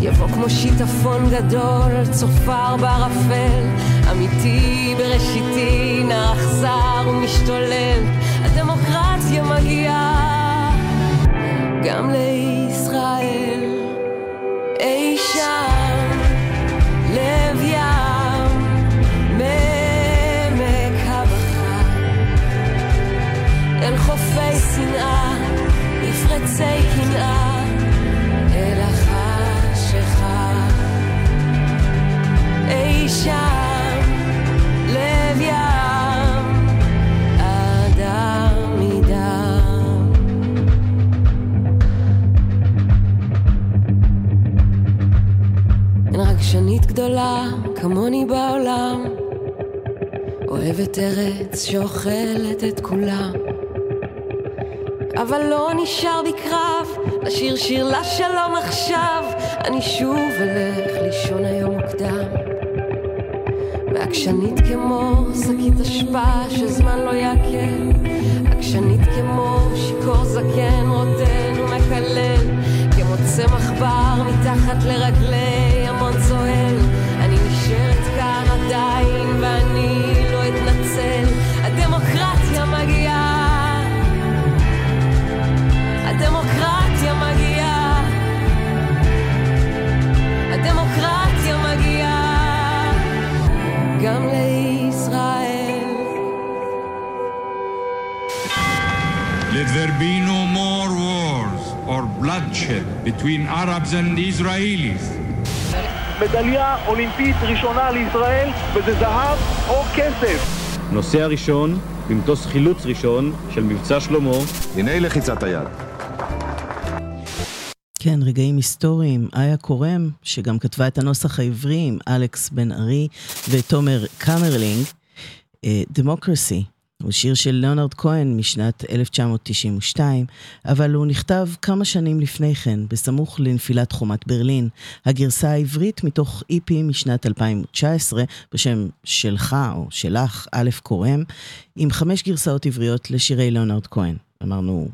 Speaker 20: יבוא כמו שיטפון גדול, צופר בערפל, אמיתי בראשיתי, נער אכזר ומשתולל. הדמוקרטיה מגיעה גם לישראל. אי שם, גדולה כמוני בעולם, אוהבת ארץ שאוכלת את כולם. אבל לא נשאר בי קרב, לשיר שיר לשלום עכשיו, אני שוב אלך לישון היום מוקדם. ועקשנית כמו שקית אשפה שזמן לא יעכל, עקשנית כמו שיכור זקן רוטן ומקלל, כמו צמח בר מתחת לרגלי המון צוהל, אני נשארת כאן עדיין ואני לא אתנצל, הדמוקרטיה מגיעה, הדמוקרטיה מגיעה, הדמוקרטיה מגיעה. גם לישראל.
Speaker 21: Let there be no more wars or bloodshed between Arabs and Israelis.
Speaker 22: מדליה אולימפית ראשונה לישראל, וזה זהב או כסף.
Speaker 23: נוסע ראשון במטוס חילוץ ראשון של מבצע שלמה. הנה לחיצת היד.
Speaker 2: כן, רגעים היסטוריים. איה קורם, שגם כתבה את הנוסח העברי עם אלכס בן ארי ותומר קמרלינג, דמוקרסי. הוא שיר של ליאונרד כהן משנת 1992, אבל הוא נכתב כמה שנים לפני כן, בסמוך לנפילת חומת ברלין. הגרסה העברית מתוך EP משנת 2019, בשם שלך או שלך, א' קורם, עם חמש גרסאות עבריות לשירי ליאונרד כהן. אמרנו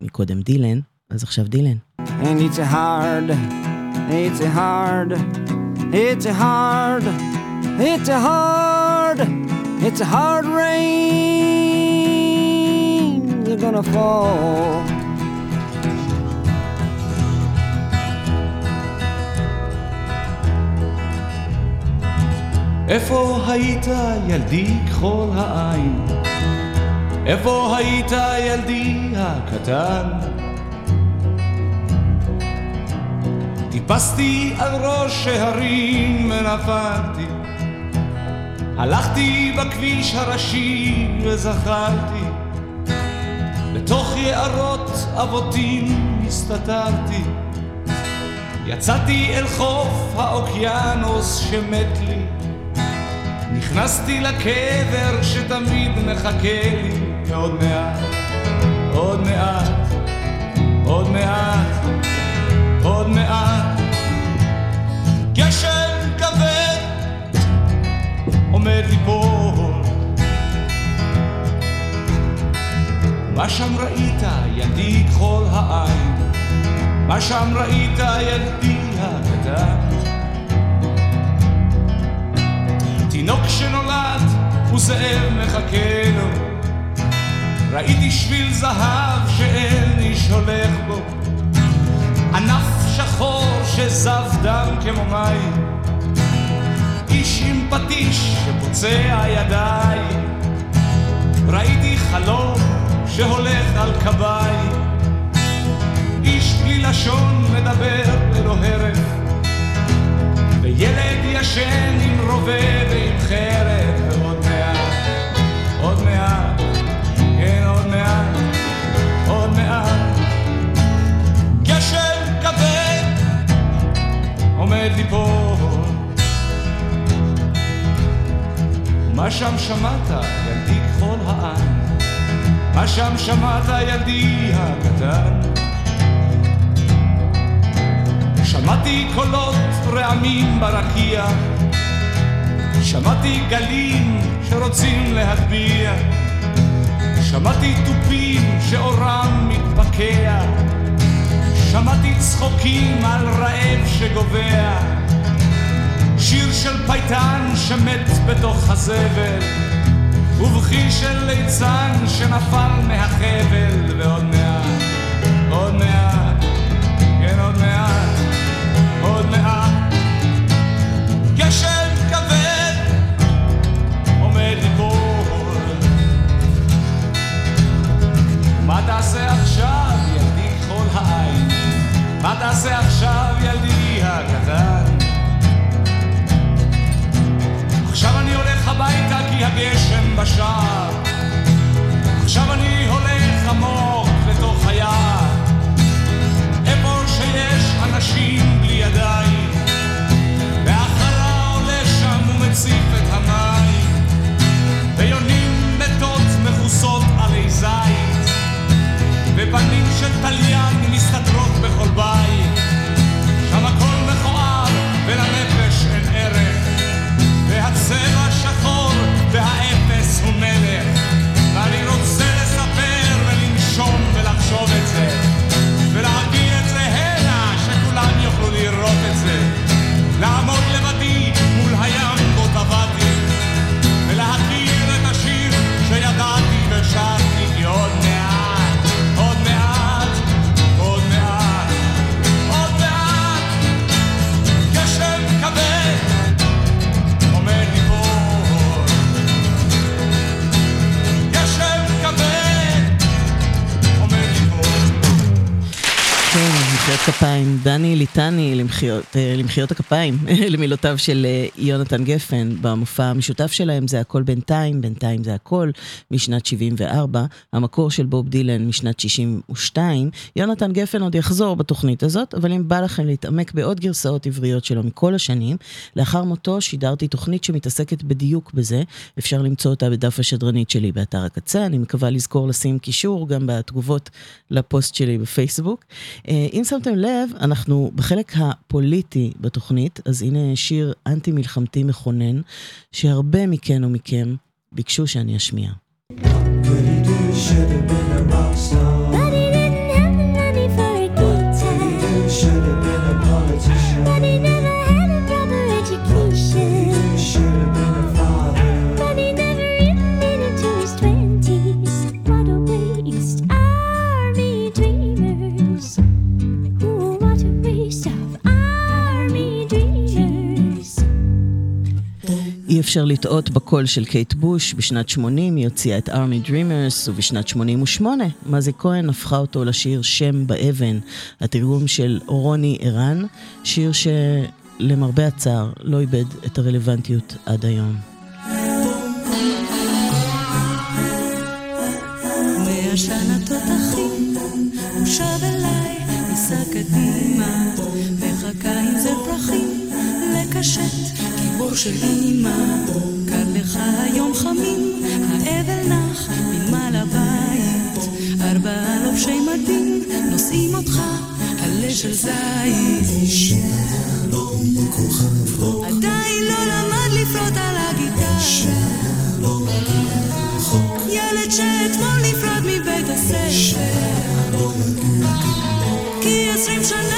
Speaker 2: מקודם דילן, אז עכשיו דילן.
Speaker 24: And it's a hard, it's a hard, it's a hard, it's a hard, it's a hard rain. Gonna fall.
Speaker 14: איפה היית ילדי כחול העין? איפה היית ילדי הקטן? טיפסתי על ראש ההרים ונפלתי הלכתי בכביש הראשי וזכרתי יערות אבותים הסתתרתי. יצאתי אל חוף האוקיינוס שמת לי. נכנסתי לקבר שתמיד מחכה לי. ועוד מעט, עוד מעט, עוד מעט, עוד מעט. גשם כבד עומד ליפול מה שם ראית? ילדי כחול העין? מה שם ראית? ילדי הקטן? תינוק שנולד וזאב מחכה לו. ראיתי שביל זהב שאין איש הולך בו. ענף שחור שזב דם כמו מים. איש עם פטיש שפוצע ידיים ראיתי חלום שהולך על קביים איש בלי לשון מדבר ללא הרף. וילד ישן עם רובה ועם חרב. ועוד מעט, עוד מעט, כן עוד מעט, עוד מעט. גשם כבד עומד ליפול. מה שם שמעת ילדי כחול העין? מה שם שמעת ילדי הקטן? שמעתי קולות רעמים ברקיע, שמעתי גלים שרוצים להטביע, שמעתי תופים שאורם מתפקע, שמעתי צחוקים על רעב שגובע, שיר של פייטן שמת בתוך הזבל, ובכי של ליצן שנפל מהחבל, ועוד מעט, עוד מעט, כן עוד מעט, עוד מעט. גשם כבד עומד ליפול. מה תעשה עכשיו, ילדי כחול העין? מה תעשה עכשיו, ילדי הקטן? הביתה כי הגשם בשער. עכשיו אני הולך עמוק לתוך היער. איפה שיש אנשים בלי ידיים. והחלה עולה שם ומציף את המים. ויונים מתות מכוסות עלי זית. ופנים של תליין מסתתרות
Speaker 2: כפיים. דני ליטני למחיאות, אה, למחיאות הכפיים, למילותיו של אה, יונתן גפן. במופע המשותף שלהם זה הכל בינתיים, בינתיים זה הכל, משנת 74. המקור של בוב דילן משנת 62. יונתן גפן עוד יחזור בתוכנית הזאת, אבל אם בא לכם להתעמק בעוד גרסאות עבריות שלו מכל השנים, לאחר מותו שידרתי תוכנית שמתעסקת בדיוק בזה. אפשר למצוא אותה בדף השדרנית שלי באתר הקצה. אני מקווה לזכור לשים קישור גם בתגובות לפוסט שלי בפייסבוק. אה, אם שמתם לב, אנחנו בחלק הפוליטי בתוכנית, אז הנה שיר אנטי-מלחמתי מכונן, שהרבה מכן ומכם ביקשו שאני אשמיע.
Speaker 17: Should have been a rock star.
Speaker 2: אפשר לטעות בקול של קייט בוש, בשנת 80 היא הוציאה את Army Dreamers, ובשנת 88 מזי כהן הפכה אותו לשיר שם באבן, התרגום של רוני ערן, שיר שלמרבה הצער לא איבד את הרלוונטיות עד היום.
Speaker 13: של אימא. קר לך היום חמים, האבל נח, מנמל הבית. ארבעה לובשי מדים, נושאים אותך, עלה של זית. עדיין לא למד לפרוט על הגיטרה. ילד שאתמול נפרד מבית הספר כי עשרים שנה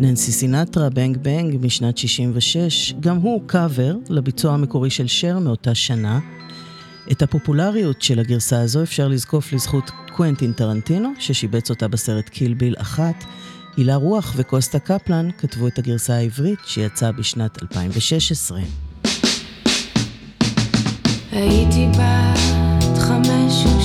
Speaker 2: ננסי סינטרה, בנג בנג, משנת 66, גם הוא קאבר לביצוע המקורי של שר מאותה שנה. את הפופולריות של הגרסה הזו אפשר לזקוף לזכות קוונטין טרנטינו, ששיבץ אותה בסרט קיל ביל אחת. הילה רוח וקוסטה קפלן כתבו את הגרסה העברית שיצאה בשנת 2016.
Speaker 25: הייתי בת חמש או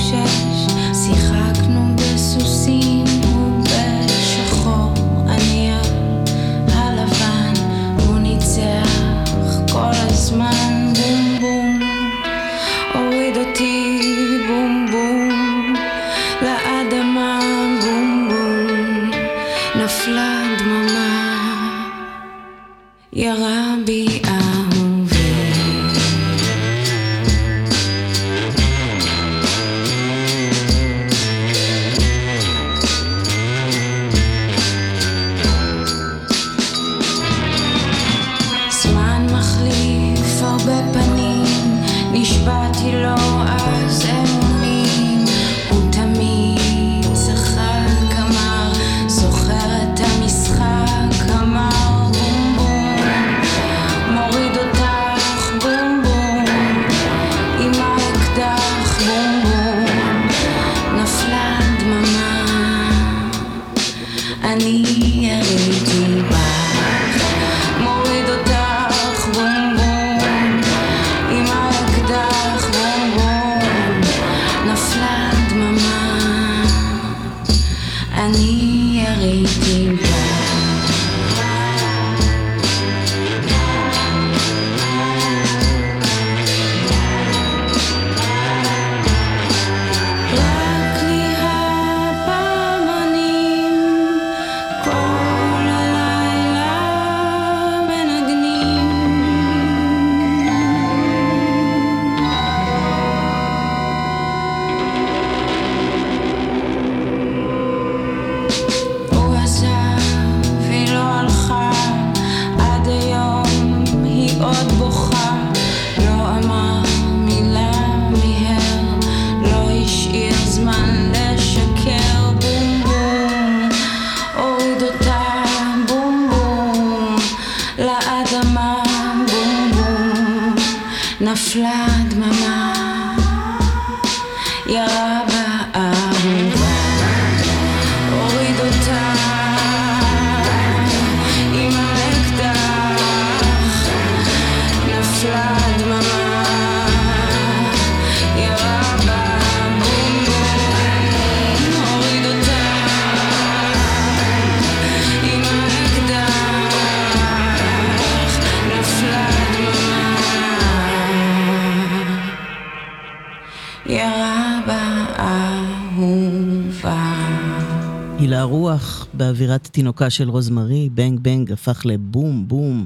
Speaker 2: באווירת תינוקה של רוזמרי, בנג בנג הפך לבום בום,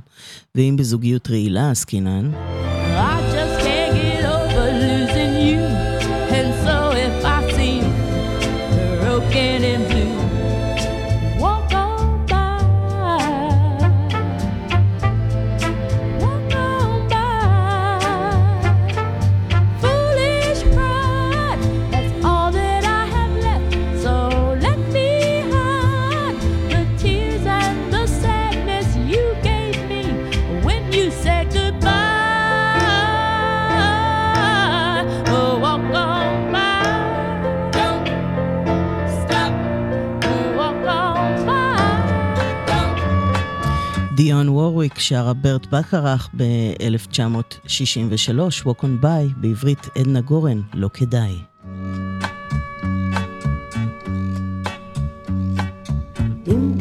Speaker 2: ואם בזוגיות רעילה עסקינן, וורוויק שרה ברט בקרח ב-1963, Walk on by, בעברית עדנה גורן, לא כדאי.
Speaker 20: אם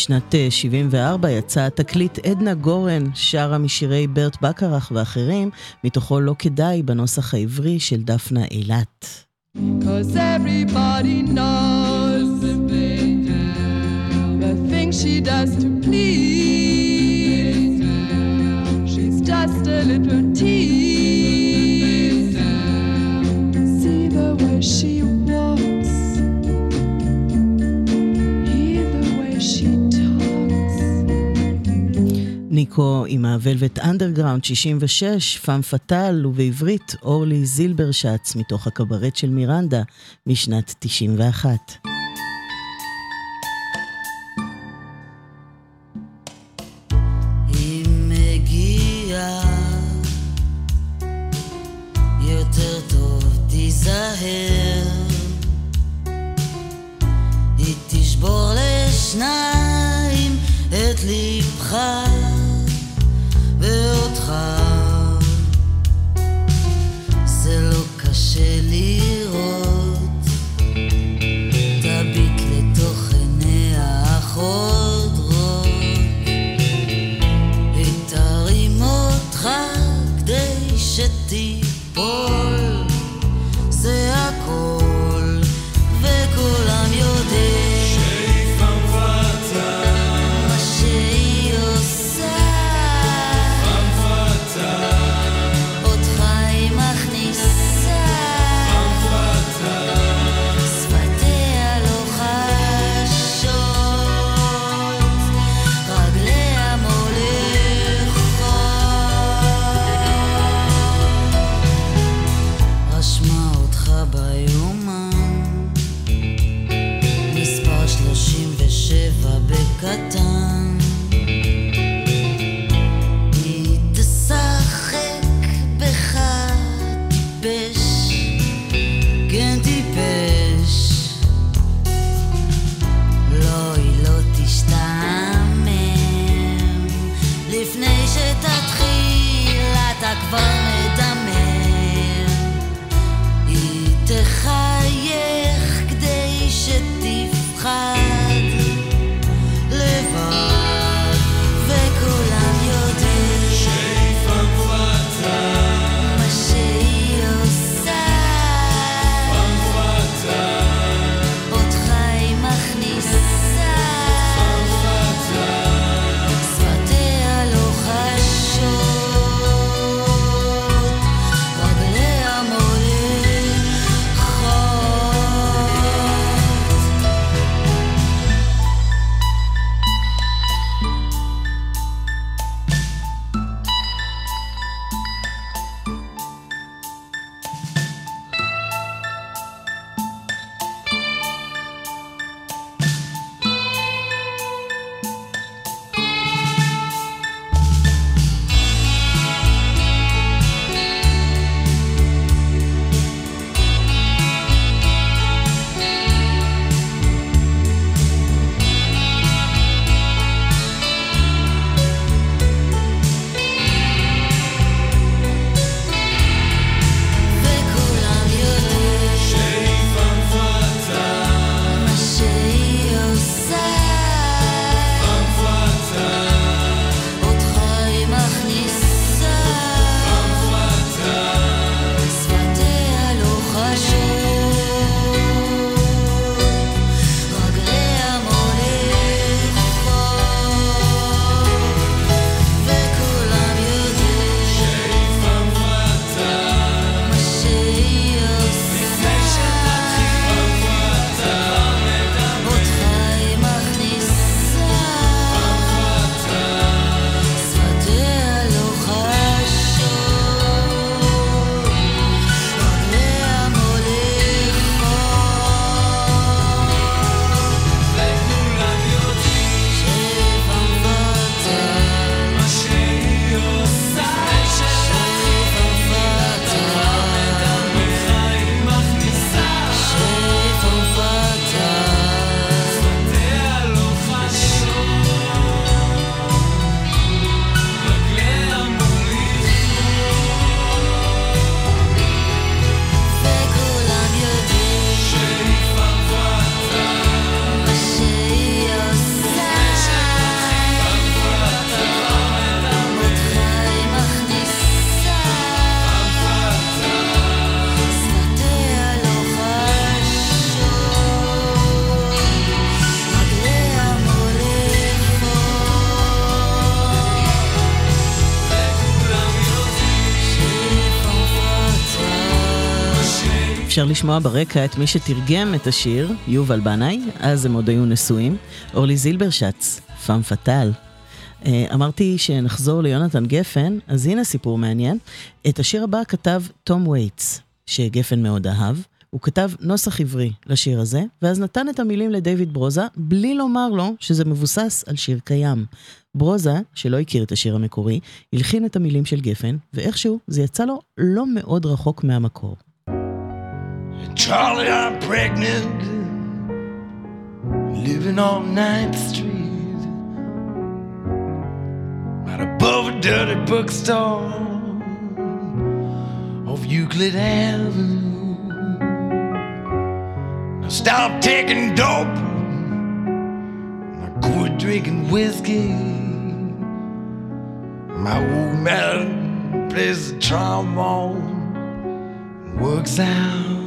Speaker 26: בשנת אה, 74 יצא התקליט עדנה גורן, שרה משירי ברט בקרח ואחרים, מתוכו לא כדאי בנוסח העברי של דפנה אילת.
Speaker 2: She
Speaker 26: ניקו עם הוולבט אנדרגראונד 66, פאם פאטל, ובעברית אורלי זילברשץ מתוך הקברט של מירנדה משנת 91.
Speaker 2: אפשר לשמוע ברקע את מי שתרגם את השיר, יובל בנאי, אז הם עוד היו נשואים, אורלי זילברשץ, Femme Fatale. אה, אמרתי שנחזור ליונתן גפן, אז הנה סיפור מעניין. את השיר הבא כתב תום וייטס, שגפן מאוד אהב. הוא כתב נוסח עברי לשיר הזה, ואז נתן את המילים לדיוויד ברוזה, בלי לומר לו שזה מבוסס על שיר קיים. ברוזה, שלא הכיר את השיר המקורי, הלחין את המילים של גפן, ואיכשהו זה יצא לו לא מאוד רחוק מהמקור.
Speaker 16: Charlie, I'm pregnant, living on 9th Street, right above a dirty bookstore off Euclid Avenue. Now stop taking dope, I quit drinking whiskey. My old man plays the trombone, works out.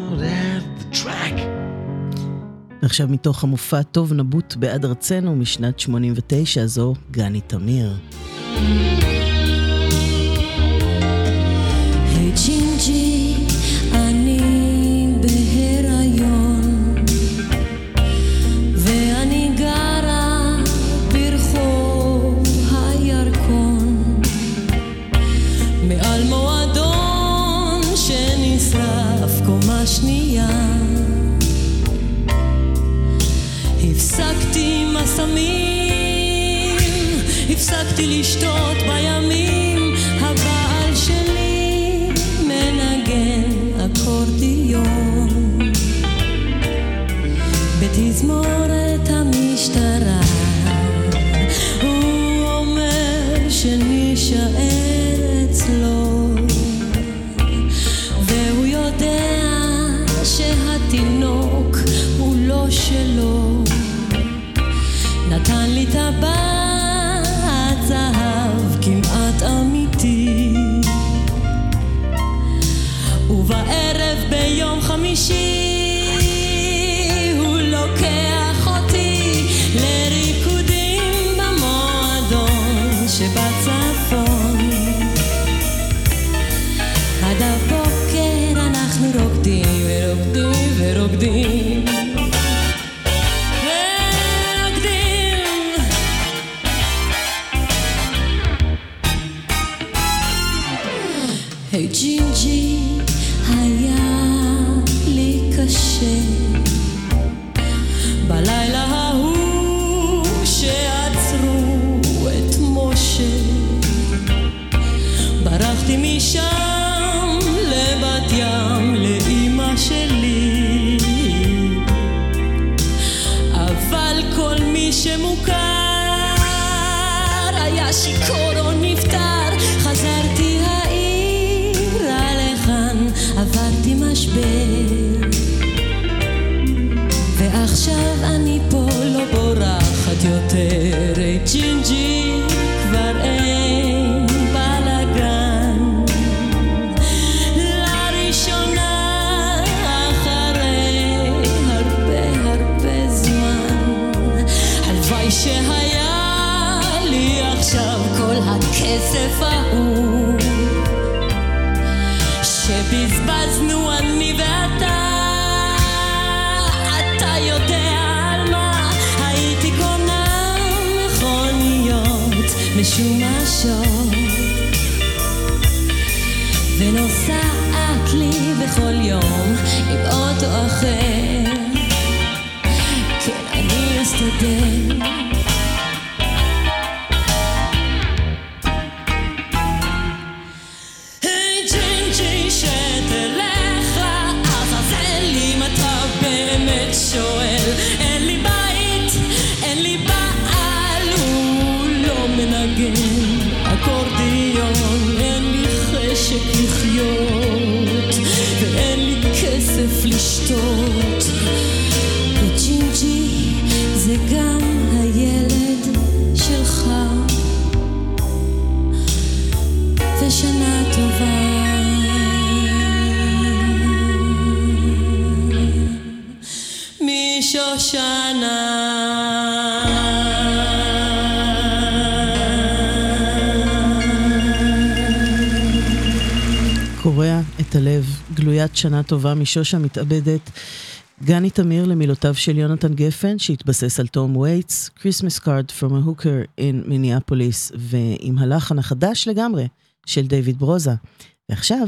Speaker 2: ועכשיו מתוך המופע טוב נבוט בעד ארצנו משנת 89 זו גני תמיר.
Speaker 3: היי הפסקתי לשתות בימים, הבעל שלי מנגן אקורדיון. בתזמורת המשטרה, הוא אומר שנישאר אצלו, והוא יודע שהתינוק הוא לא שלו. נתן לי טבעת את
Speaker 2: הלב, גלוית שנה טובה משוש המתאבדת. גני תמיר למילותיו של יונתן גפן, שהתבסס על תום וייטס, Christmas card from a hooker in מיניאפוליס, ועם הלחן החדש לגמרי של דיוויד ברוזה. ועכשיו,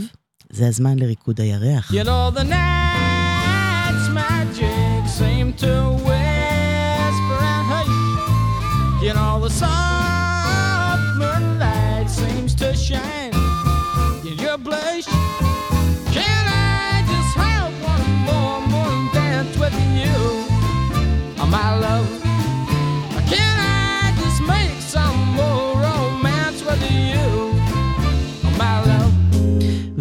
Speaker 2: זה הזמן לריקוד הירח.
Speaker 27: You know the night's magic seem to whisper and hush. You know the soft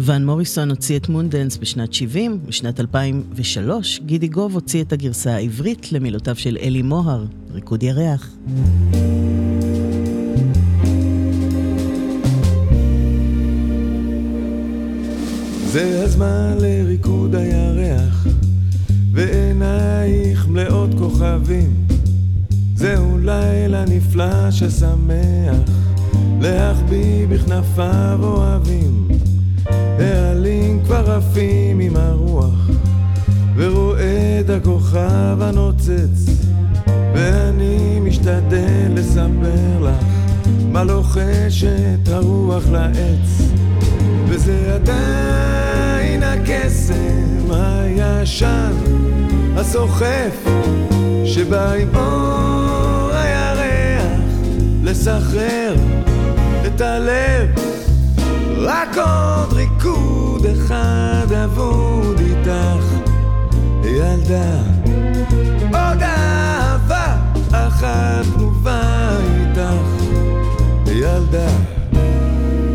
Speaker 2: ון מוריסון הוציא את מונדנס בשנת 70, בשנת 2003 גידי גוב הוציא את הגרסה העברית למילותיו של אלי מוהר, ריקוד ירח.
Speaker 28: זה הזמן לריקוד הירח, ועינייך מלאות כוכבים. זהו לילה נפלא ששמח, להחביא בכנפיו אוהבים. העלים כבר עפים עם הרוח, את הכוכב הנוצץ, ואני משתדל לספר לך מה לוחשת הרוח לעץ. וזה עדיין הקסם הישן, הסוחף, שבא עם אור הירח, לסחרר את הלב. רק עוד ריקוד אחד אבוד איתך, ילדה. עוד אהבה אחת תנובה איתך, ילדה.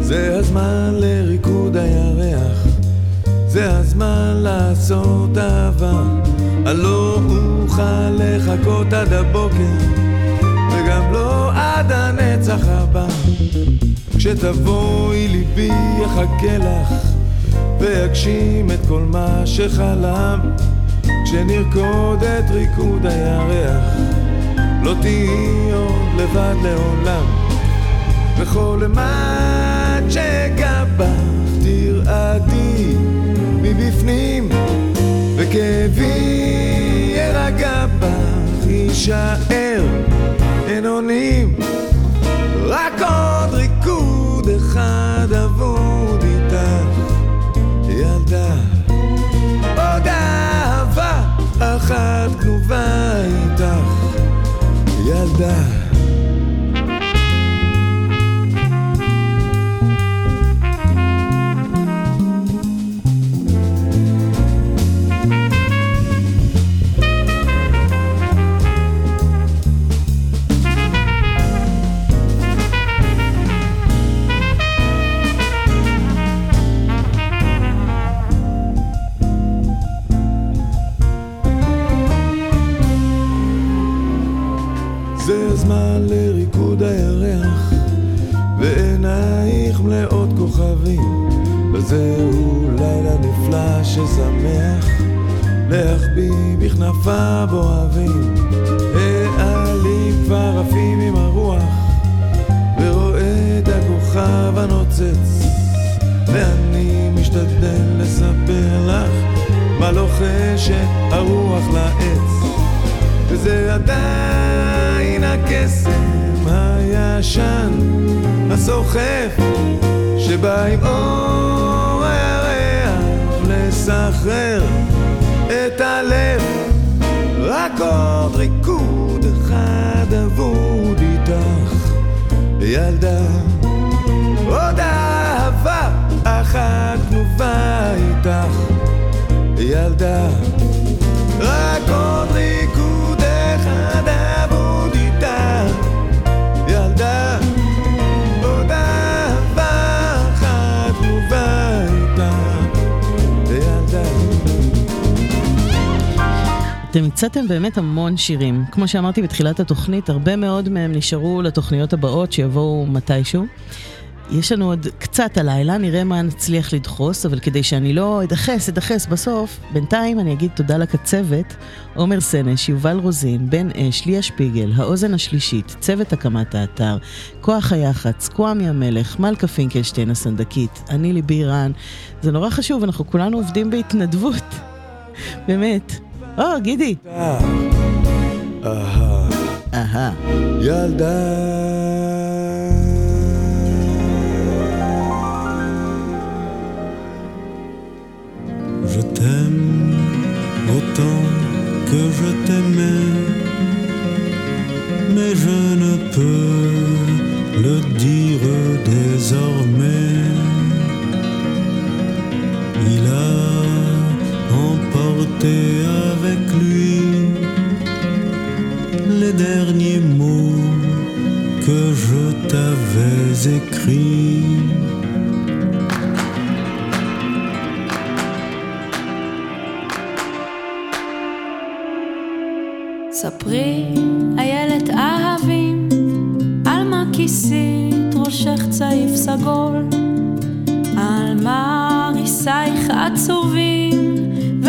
Speaker 28: זה הזמן לריקוד הירח, זה הזמן לעשות אהבה. אני לא אוכל לחכות עד הבוקר, וגם לא עד הנצח הבא. כשתבואי ליבי יחכה לך, ויגשים את כל מה שחלם. כשנרקוד את ריקוד הירח, לא תהיי עוד לבד לעולם. וכל אימת שגע בך תרעדי מבפנים, וכאבי ירגע בך יישאר, אין אונים. אחד אבוד איתך, ילדה. עוד אהבה אחת גנובה איתך, ילדה. וזהו לילה נפלא ששמח, להחביא בכנפיו אוהבים. העלים כבר עפים עם הרוח, ורואה את הכוכב הנוצץ, ואני משתדל לספר לך מה לוחשת הרוח לעץ. וזה עדיין הקסם הישן, הסוחף, שבא עם אור הירח לסחרר את הלב. רק עוד ריקוד אחד אבוד איתך, ילדה. עוד אהבה אחת תנובה איתך, ילדה. רק עוד
Speaker 2: אתם הצעתם באמת המון שירים. כמו שאמרתי בתחילת התוכנית, הרבה מאוד מהם נשארו לתוכניות הבאות שיבואו מתישהו. יש לנו עוד קצת הלילה, נראה מה נצליח לדחוס, אבל כדי שאני לא אדחס, אדחס בסוף, בינתיים אני אגיד תודה לקצבת, עומר סנש, יובל רוזין, בן אש, ליה שפיגל, האוזן השלישית, צוות הקמת האתר, כוח היח"צ, קוואמי המלך, מלכה פינקלשטיין הסנדקית, אני ליבי רן. זה נורא חשוב, אנחנו כולנו עובדים בהתנדבות. באמת. Oh,
Speaker 28: Guédé
Speaker 2: uh-huh.
Speaker 28: Yalda. Je t'aime autant que je t'aimais, mais je ne peux le dire désormais. Il emporté avec lui les derniers mots que je t'avais écrits.
Speaker 3: ספרי, איילת אהבים, על מה כיסית ראשך צעיף סגול, על מה ריסייך עצובים,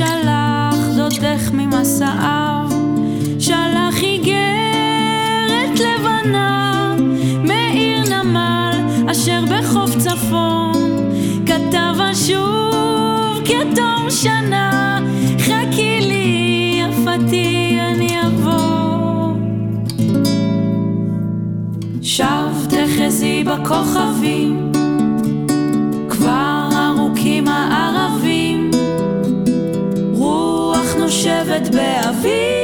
Speaker 3: שלח דודך ממסעיו, שלח איגרת לבנה, מעיר נמל אשר בחוף צפון, כתב אשוב כתום שנה, חכי לי יפתי אני אבוא. שב תחזי בכוכבים, יושבת באוויר.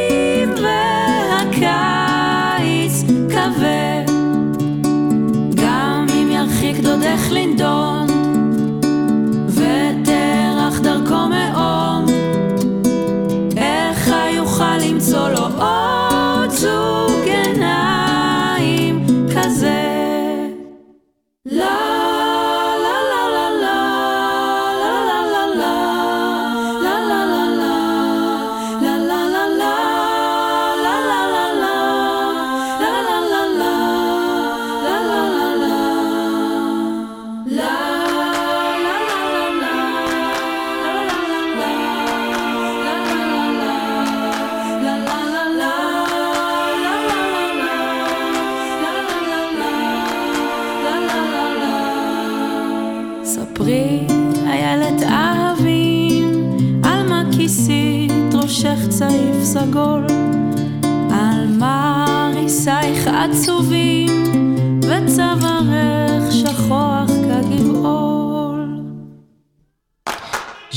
Speaker 3: כיסית ראשך צעיף סגול, על מה ריסייך עצובים, וצווארך שכוח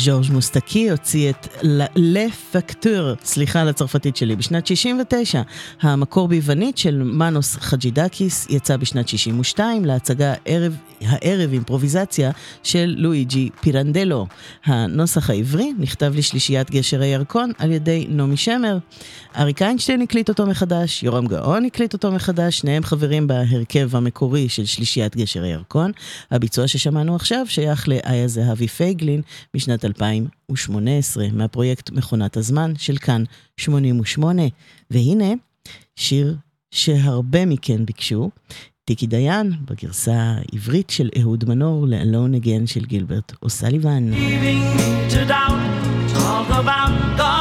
Speaker 2: ז'ורג' מוסטקי הוציא את לה פקטור, סליחה על הצרפתית שלי, בשנת 69. המקור ביוונית של מנוס חג'ידקיס יצא בשנת 62 להצגה ערב, הערב אימפרוביזציה של לואיג'י פירנדלו. הנוסח העברי נכתב לשלישיית גשר הירקון על ידי נעמי שמר. אריק איינשטיין הקליט אותו מחדש, יורם גאון הקליט אותו מחדש, שניהם חברים בהרכב המקורי של שלישיית גשר הירקון. הביצוע ששמענו עכשיו שייך לאיה זהבי פייגלין משנת 2018, מהפרויקט מכונת הזמן של כאן 88. והנה, שיר שהרבה מכן ביקשו, טיקי דיין, בגרסה העברית של אהוד מנור ל-Alone Again של גילברט אוסליבן.
Speaker 7: about God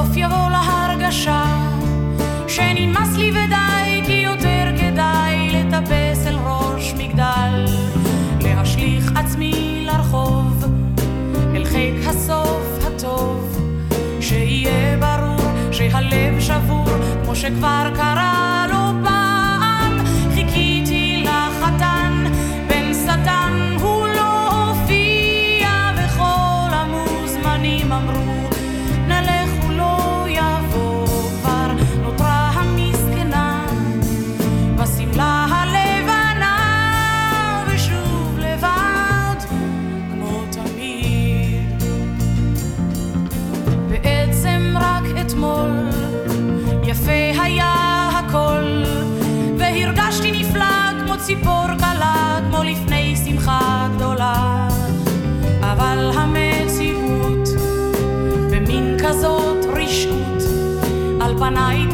Speaker 3: בסוף יבוא להרגשה שנמאס לי ודי כי יותר כדאי לטפס אל ראש מגדל
Speaker 29: להשליך עצמי לרחוב אל חיק הסוף הטוב שיהיה ברור שהלב שבור כמו שכבר קרה לו. על פניי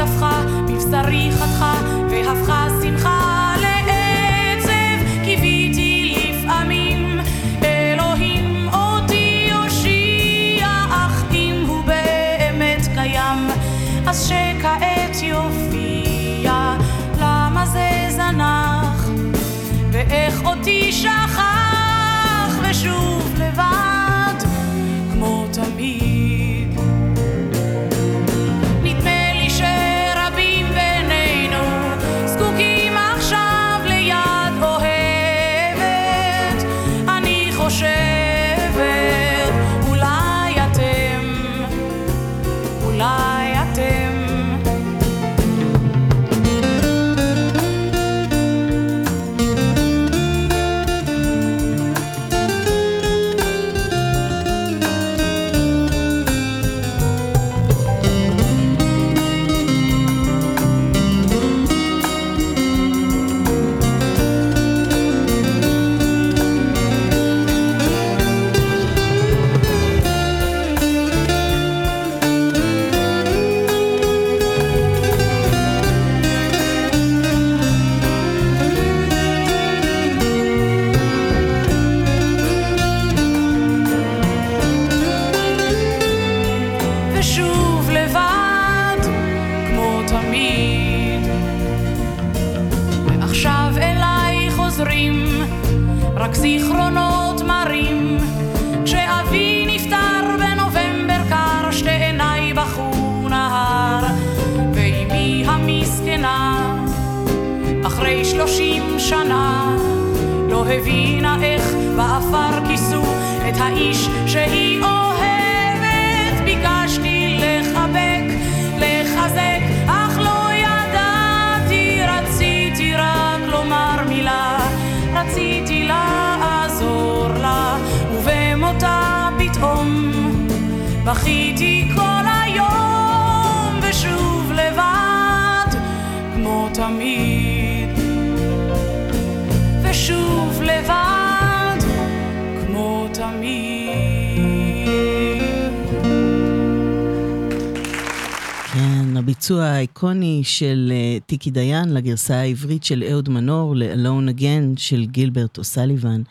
Speaker 2: של אה, טיקי דיין לגרסה העברית של אהוד מנור ל-Alone Again של גילברט אוסליבן,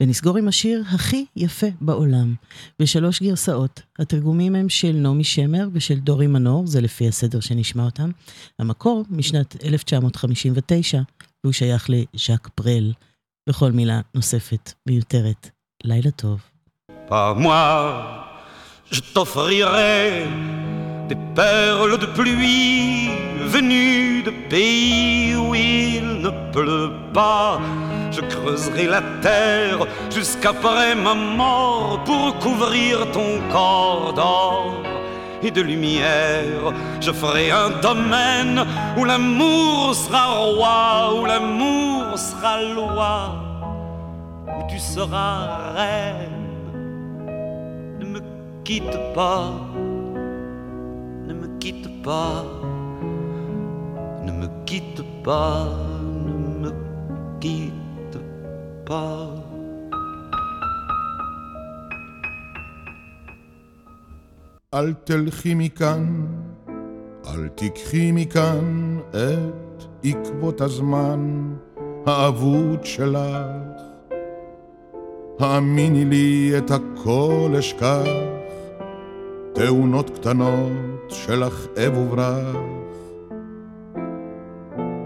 Speaker 2: ונסגור עם השיר הכי יפה בעולם, בשלוש גרסאות. התרגומים הם של נעמי שמר ושל דורי מנור, זה לפי הסדר שנשמע אותם. המקור משנת 1959, והוא שייך לז'אק ברל, וכל מילה נוספת מיותרת. לילה טוב.
Speaker 26: Des perles de pluie venues de pays où il ne pleut pas. Je creuserai la terre jusqu'après ma mort pour couvrir ton corps d'or et de lumière. Je ferai un domaine où l'amour sera roi, où l'amour sera loi, où tu seras reine. Ne me quitte pas, quitte pas, ne me quitte pas, ne me quitte pas.
Speaker 12: אל תלכי מכאן, אל תיקחי מכאן את עקבות הזמן האבוד שלך. האמיני לי את הכל אשכח, תאונות קטנות של הכאב וברח,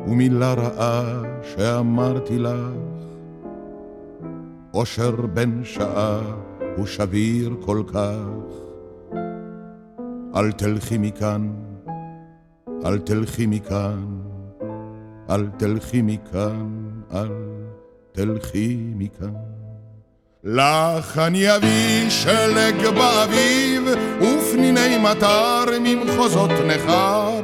Speaker 12: ומילה רעה שאמרתי לך, אושר בן שעה הוא שביר כל כך. אל תלכי מכאן, אל תלכי מכאן, אל תלכי מכאן, אל תלכי מכאן. לך אני אביא שלג באביב, ופניני מטר ממחוזות נכר.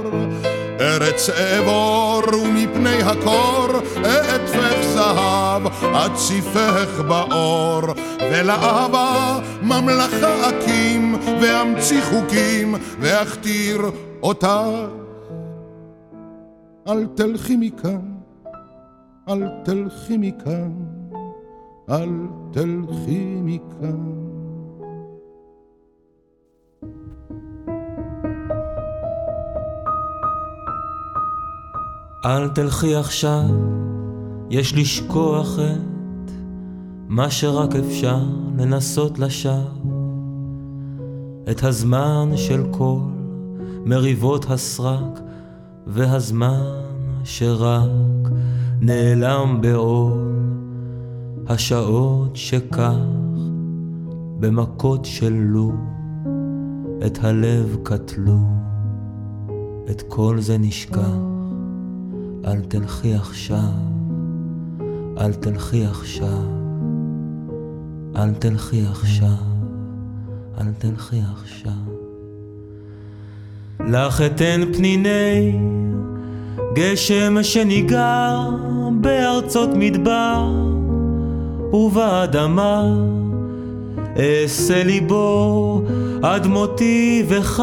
Speaker 12: ארץ אעבור ומפני הקור אעטפך זהב, אציפך באור, ולאהבה ממלכה אקים, ואמציא חוקים, ואכתיר אותך. אל תלכי מכאן, אל תלכי מכאן, אל תלכי מכאן.
Speaker 30: אל תלכי עכשיו, יש לשכוח את מה שרק אפשר לנסות לשווא. את הזמן של כל מריבות הסרק, והזמן שרק נעלם בעול. השעות שכך במכות של לו את הלב קטלו, את כל זה נשכח. אל תלכי עכשיו, אל תלכי עכשיו, אל תלכי עכשיו, אל תלכי עכשיו. לך אתן פניני גשם שניגר בארצות מדבר ובאדמה אעשה ליבו עד מותי וכך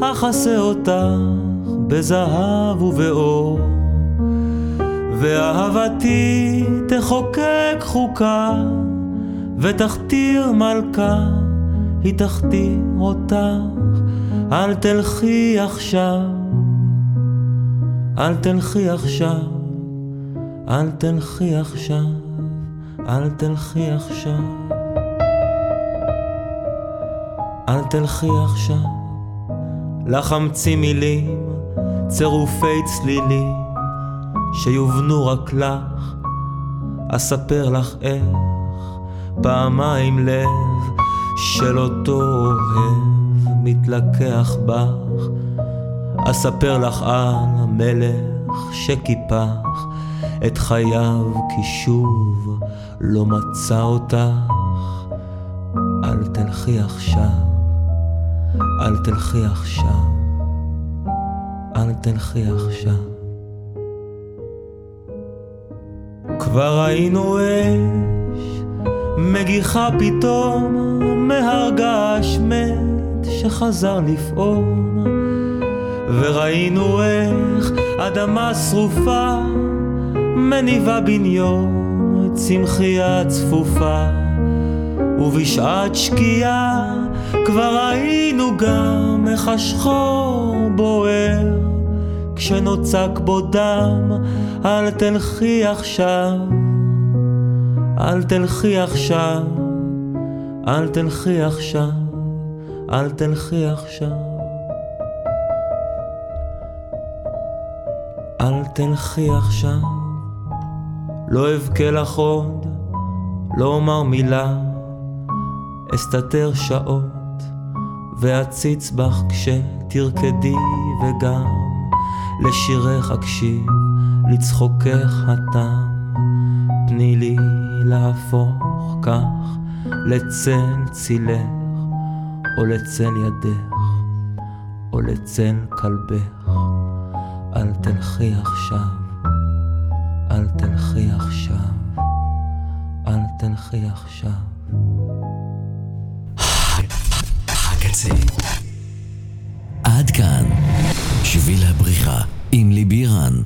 Speaker 30: אכסה אותך בזהב ובאור, ואהבתי תחוקק חוקה, ותכתיר מלכה, היא תכתיר אותך, אל תלכי עכשיו, אל תלכי עכשיו, אל תלכי עכשיו, אל תלכי עכשיו, אל תלכי עכשיו, לך אמציא מילים צירופי צלילים שיובנו רק לך, אספר לך איך פעמיים לב של אותו אוהב מתלקח בך, אספר לך על המלך שקיפח את חייו כי שוב לא מצא אותך. אל תלכי עכשיו, אל תלכי עכשיו. אל תלכי עכשיו. כבר ראינו אש מגיחה פתאום מהר געש מת שחזר לפעום. וראינו איך אדמה שרופה מניבה בן יום צמחייה צפופה. ובשעת שקיעה כבר ראינו גם איך השחור בוער כשנוצק בו דם, אל תלכי עכשיו, אל תלכי עכשיו, אל תלכי עכשיו, אל תלכי עכשיו. אל תלכי עכשיו, לא אבכה לך עוד, לא אומר מילה, אסתתר שעות, ואציץ בך כשתרקדי וגם לשירך אקשיב, לצחוקך התם, תני לי להפוך כך לצל צילך, או לצל ידך, או לצל כלבך. אל תלכי עכשיו, אל תלכי עכשיו, אל תלכי עכשיו.
Speaker 1: הקצה. שביל הבריחה עם ליבי רן.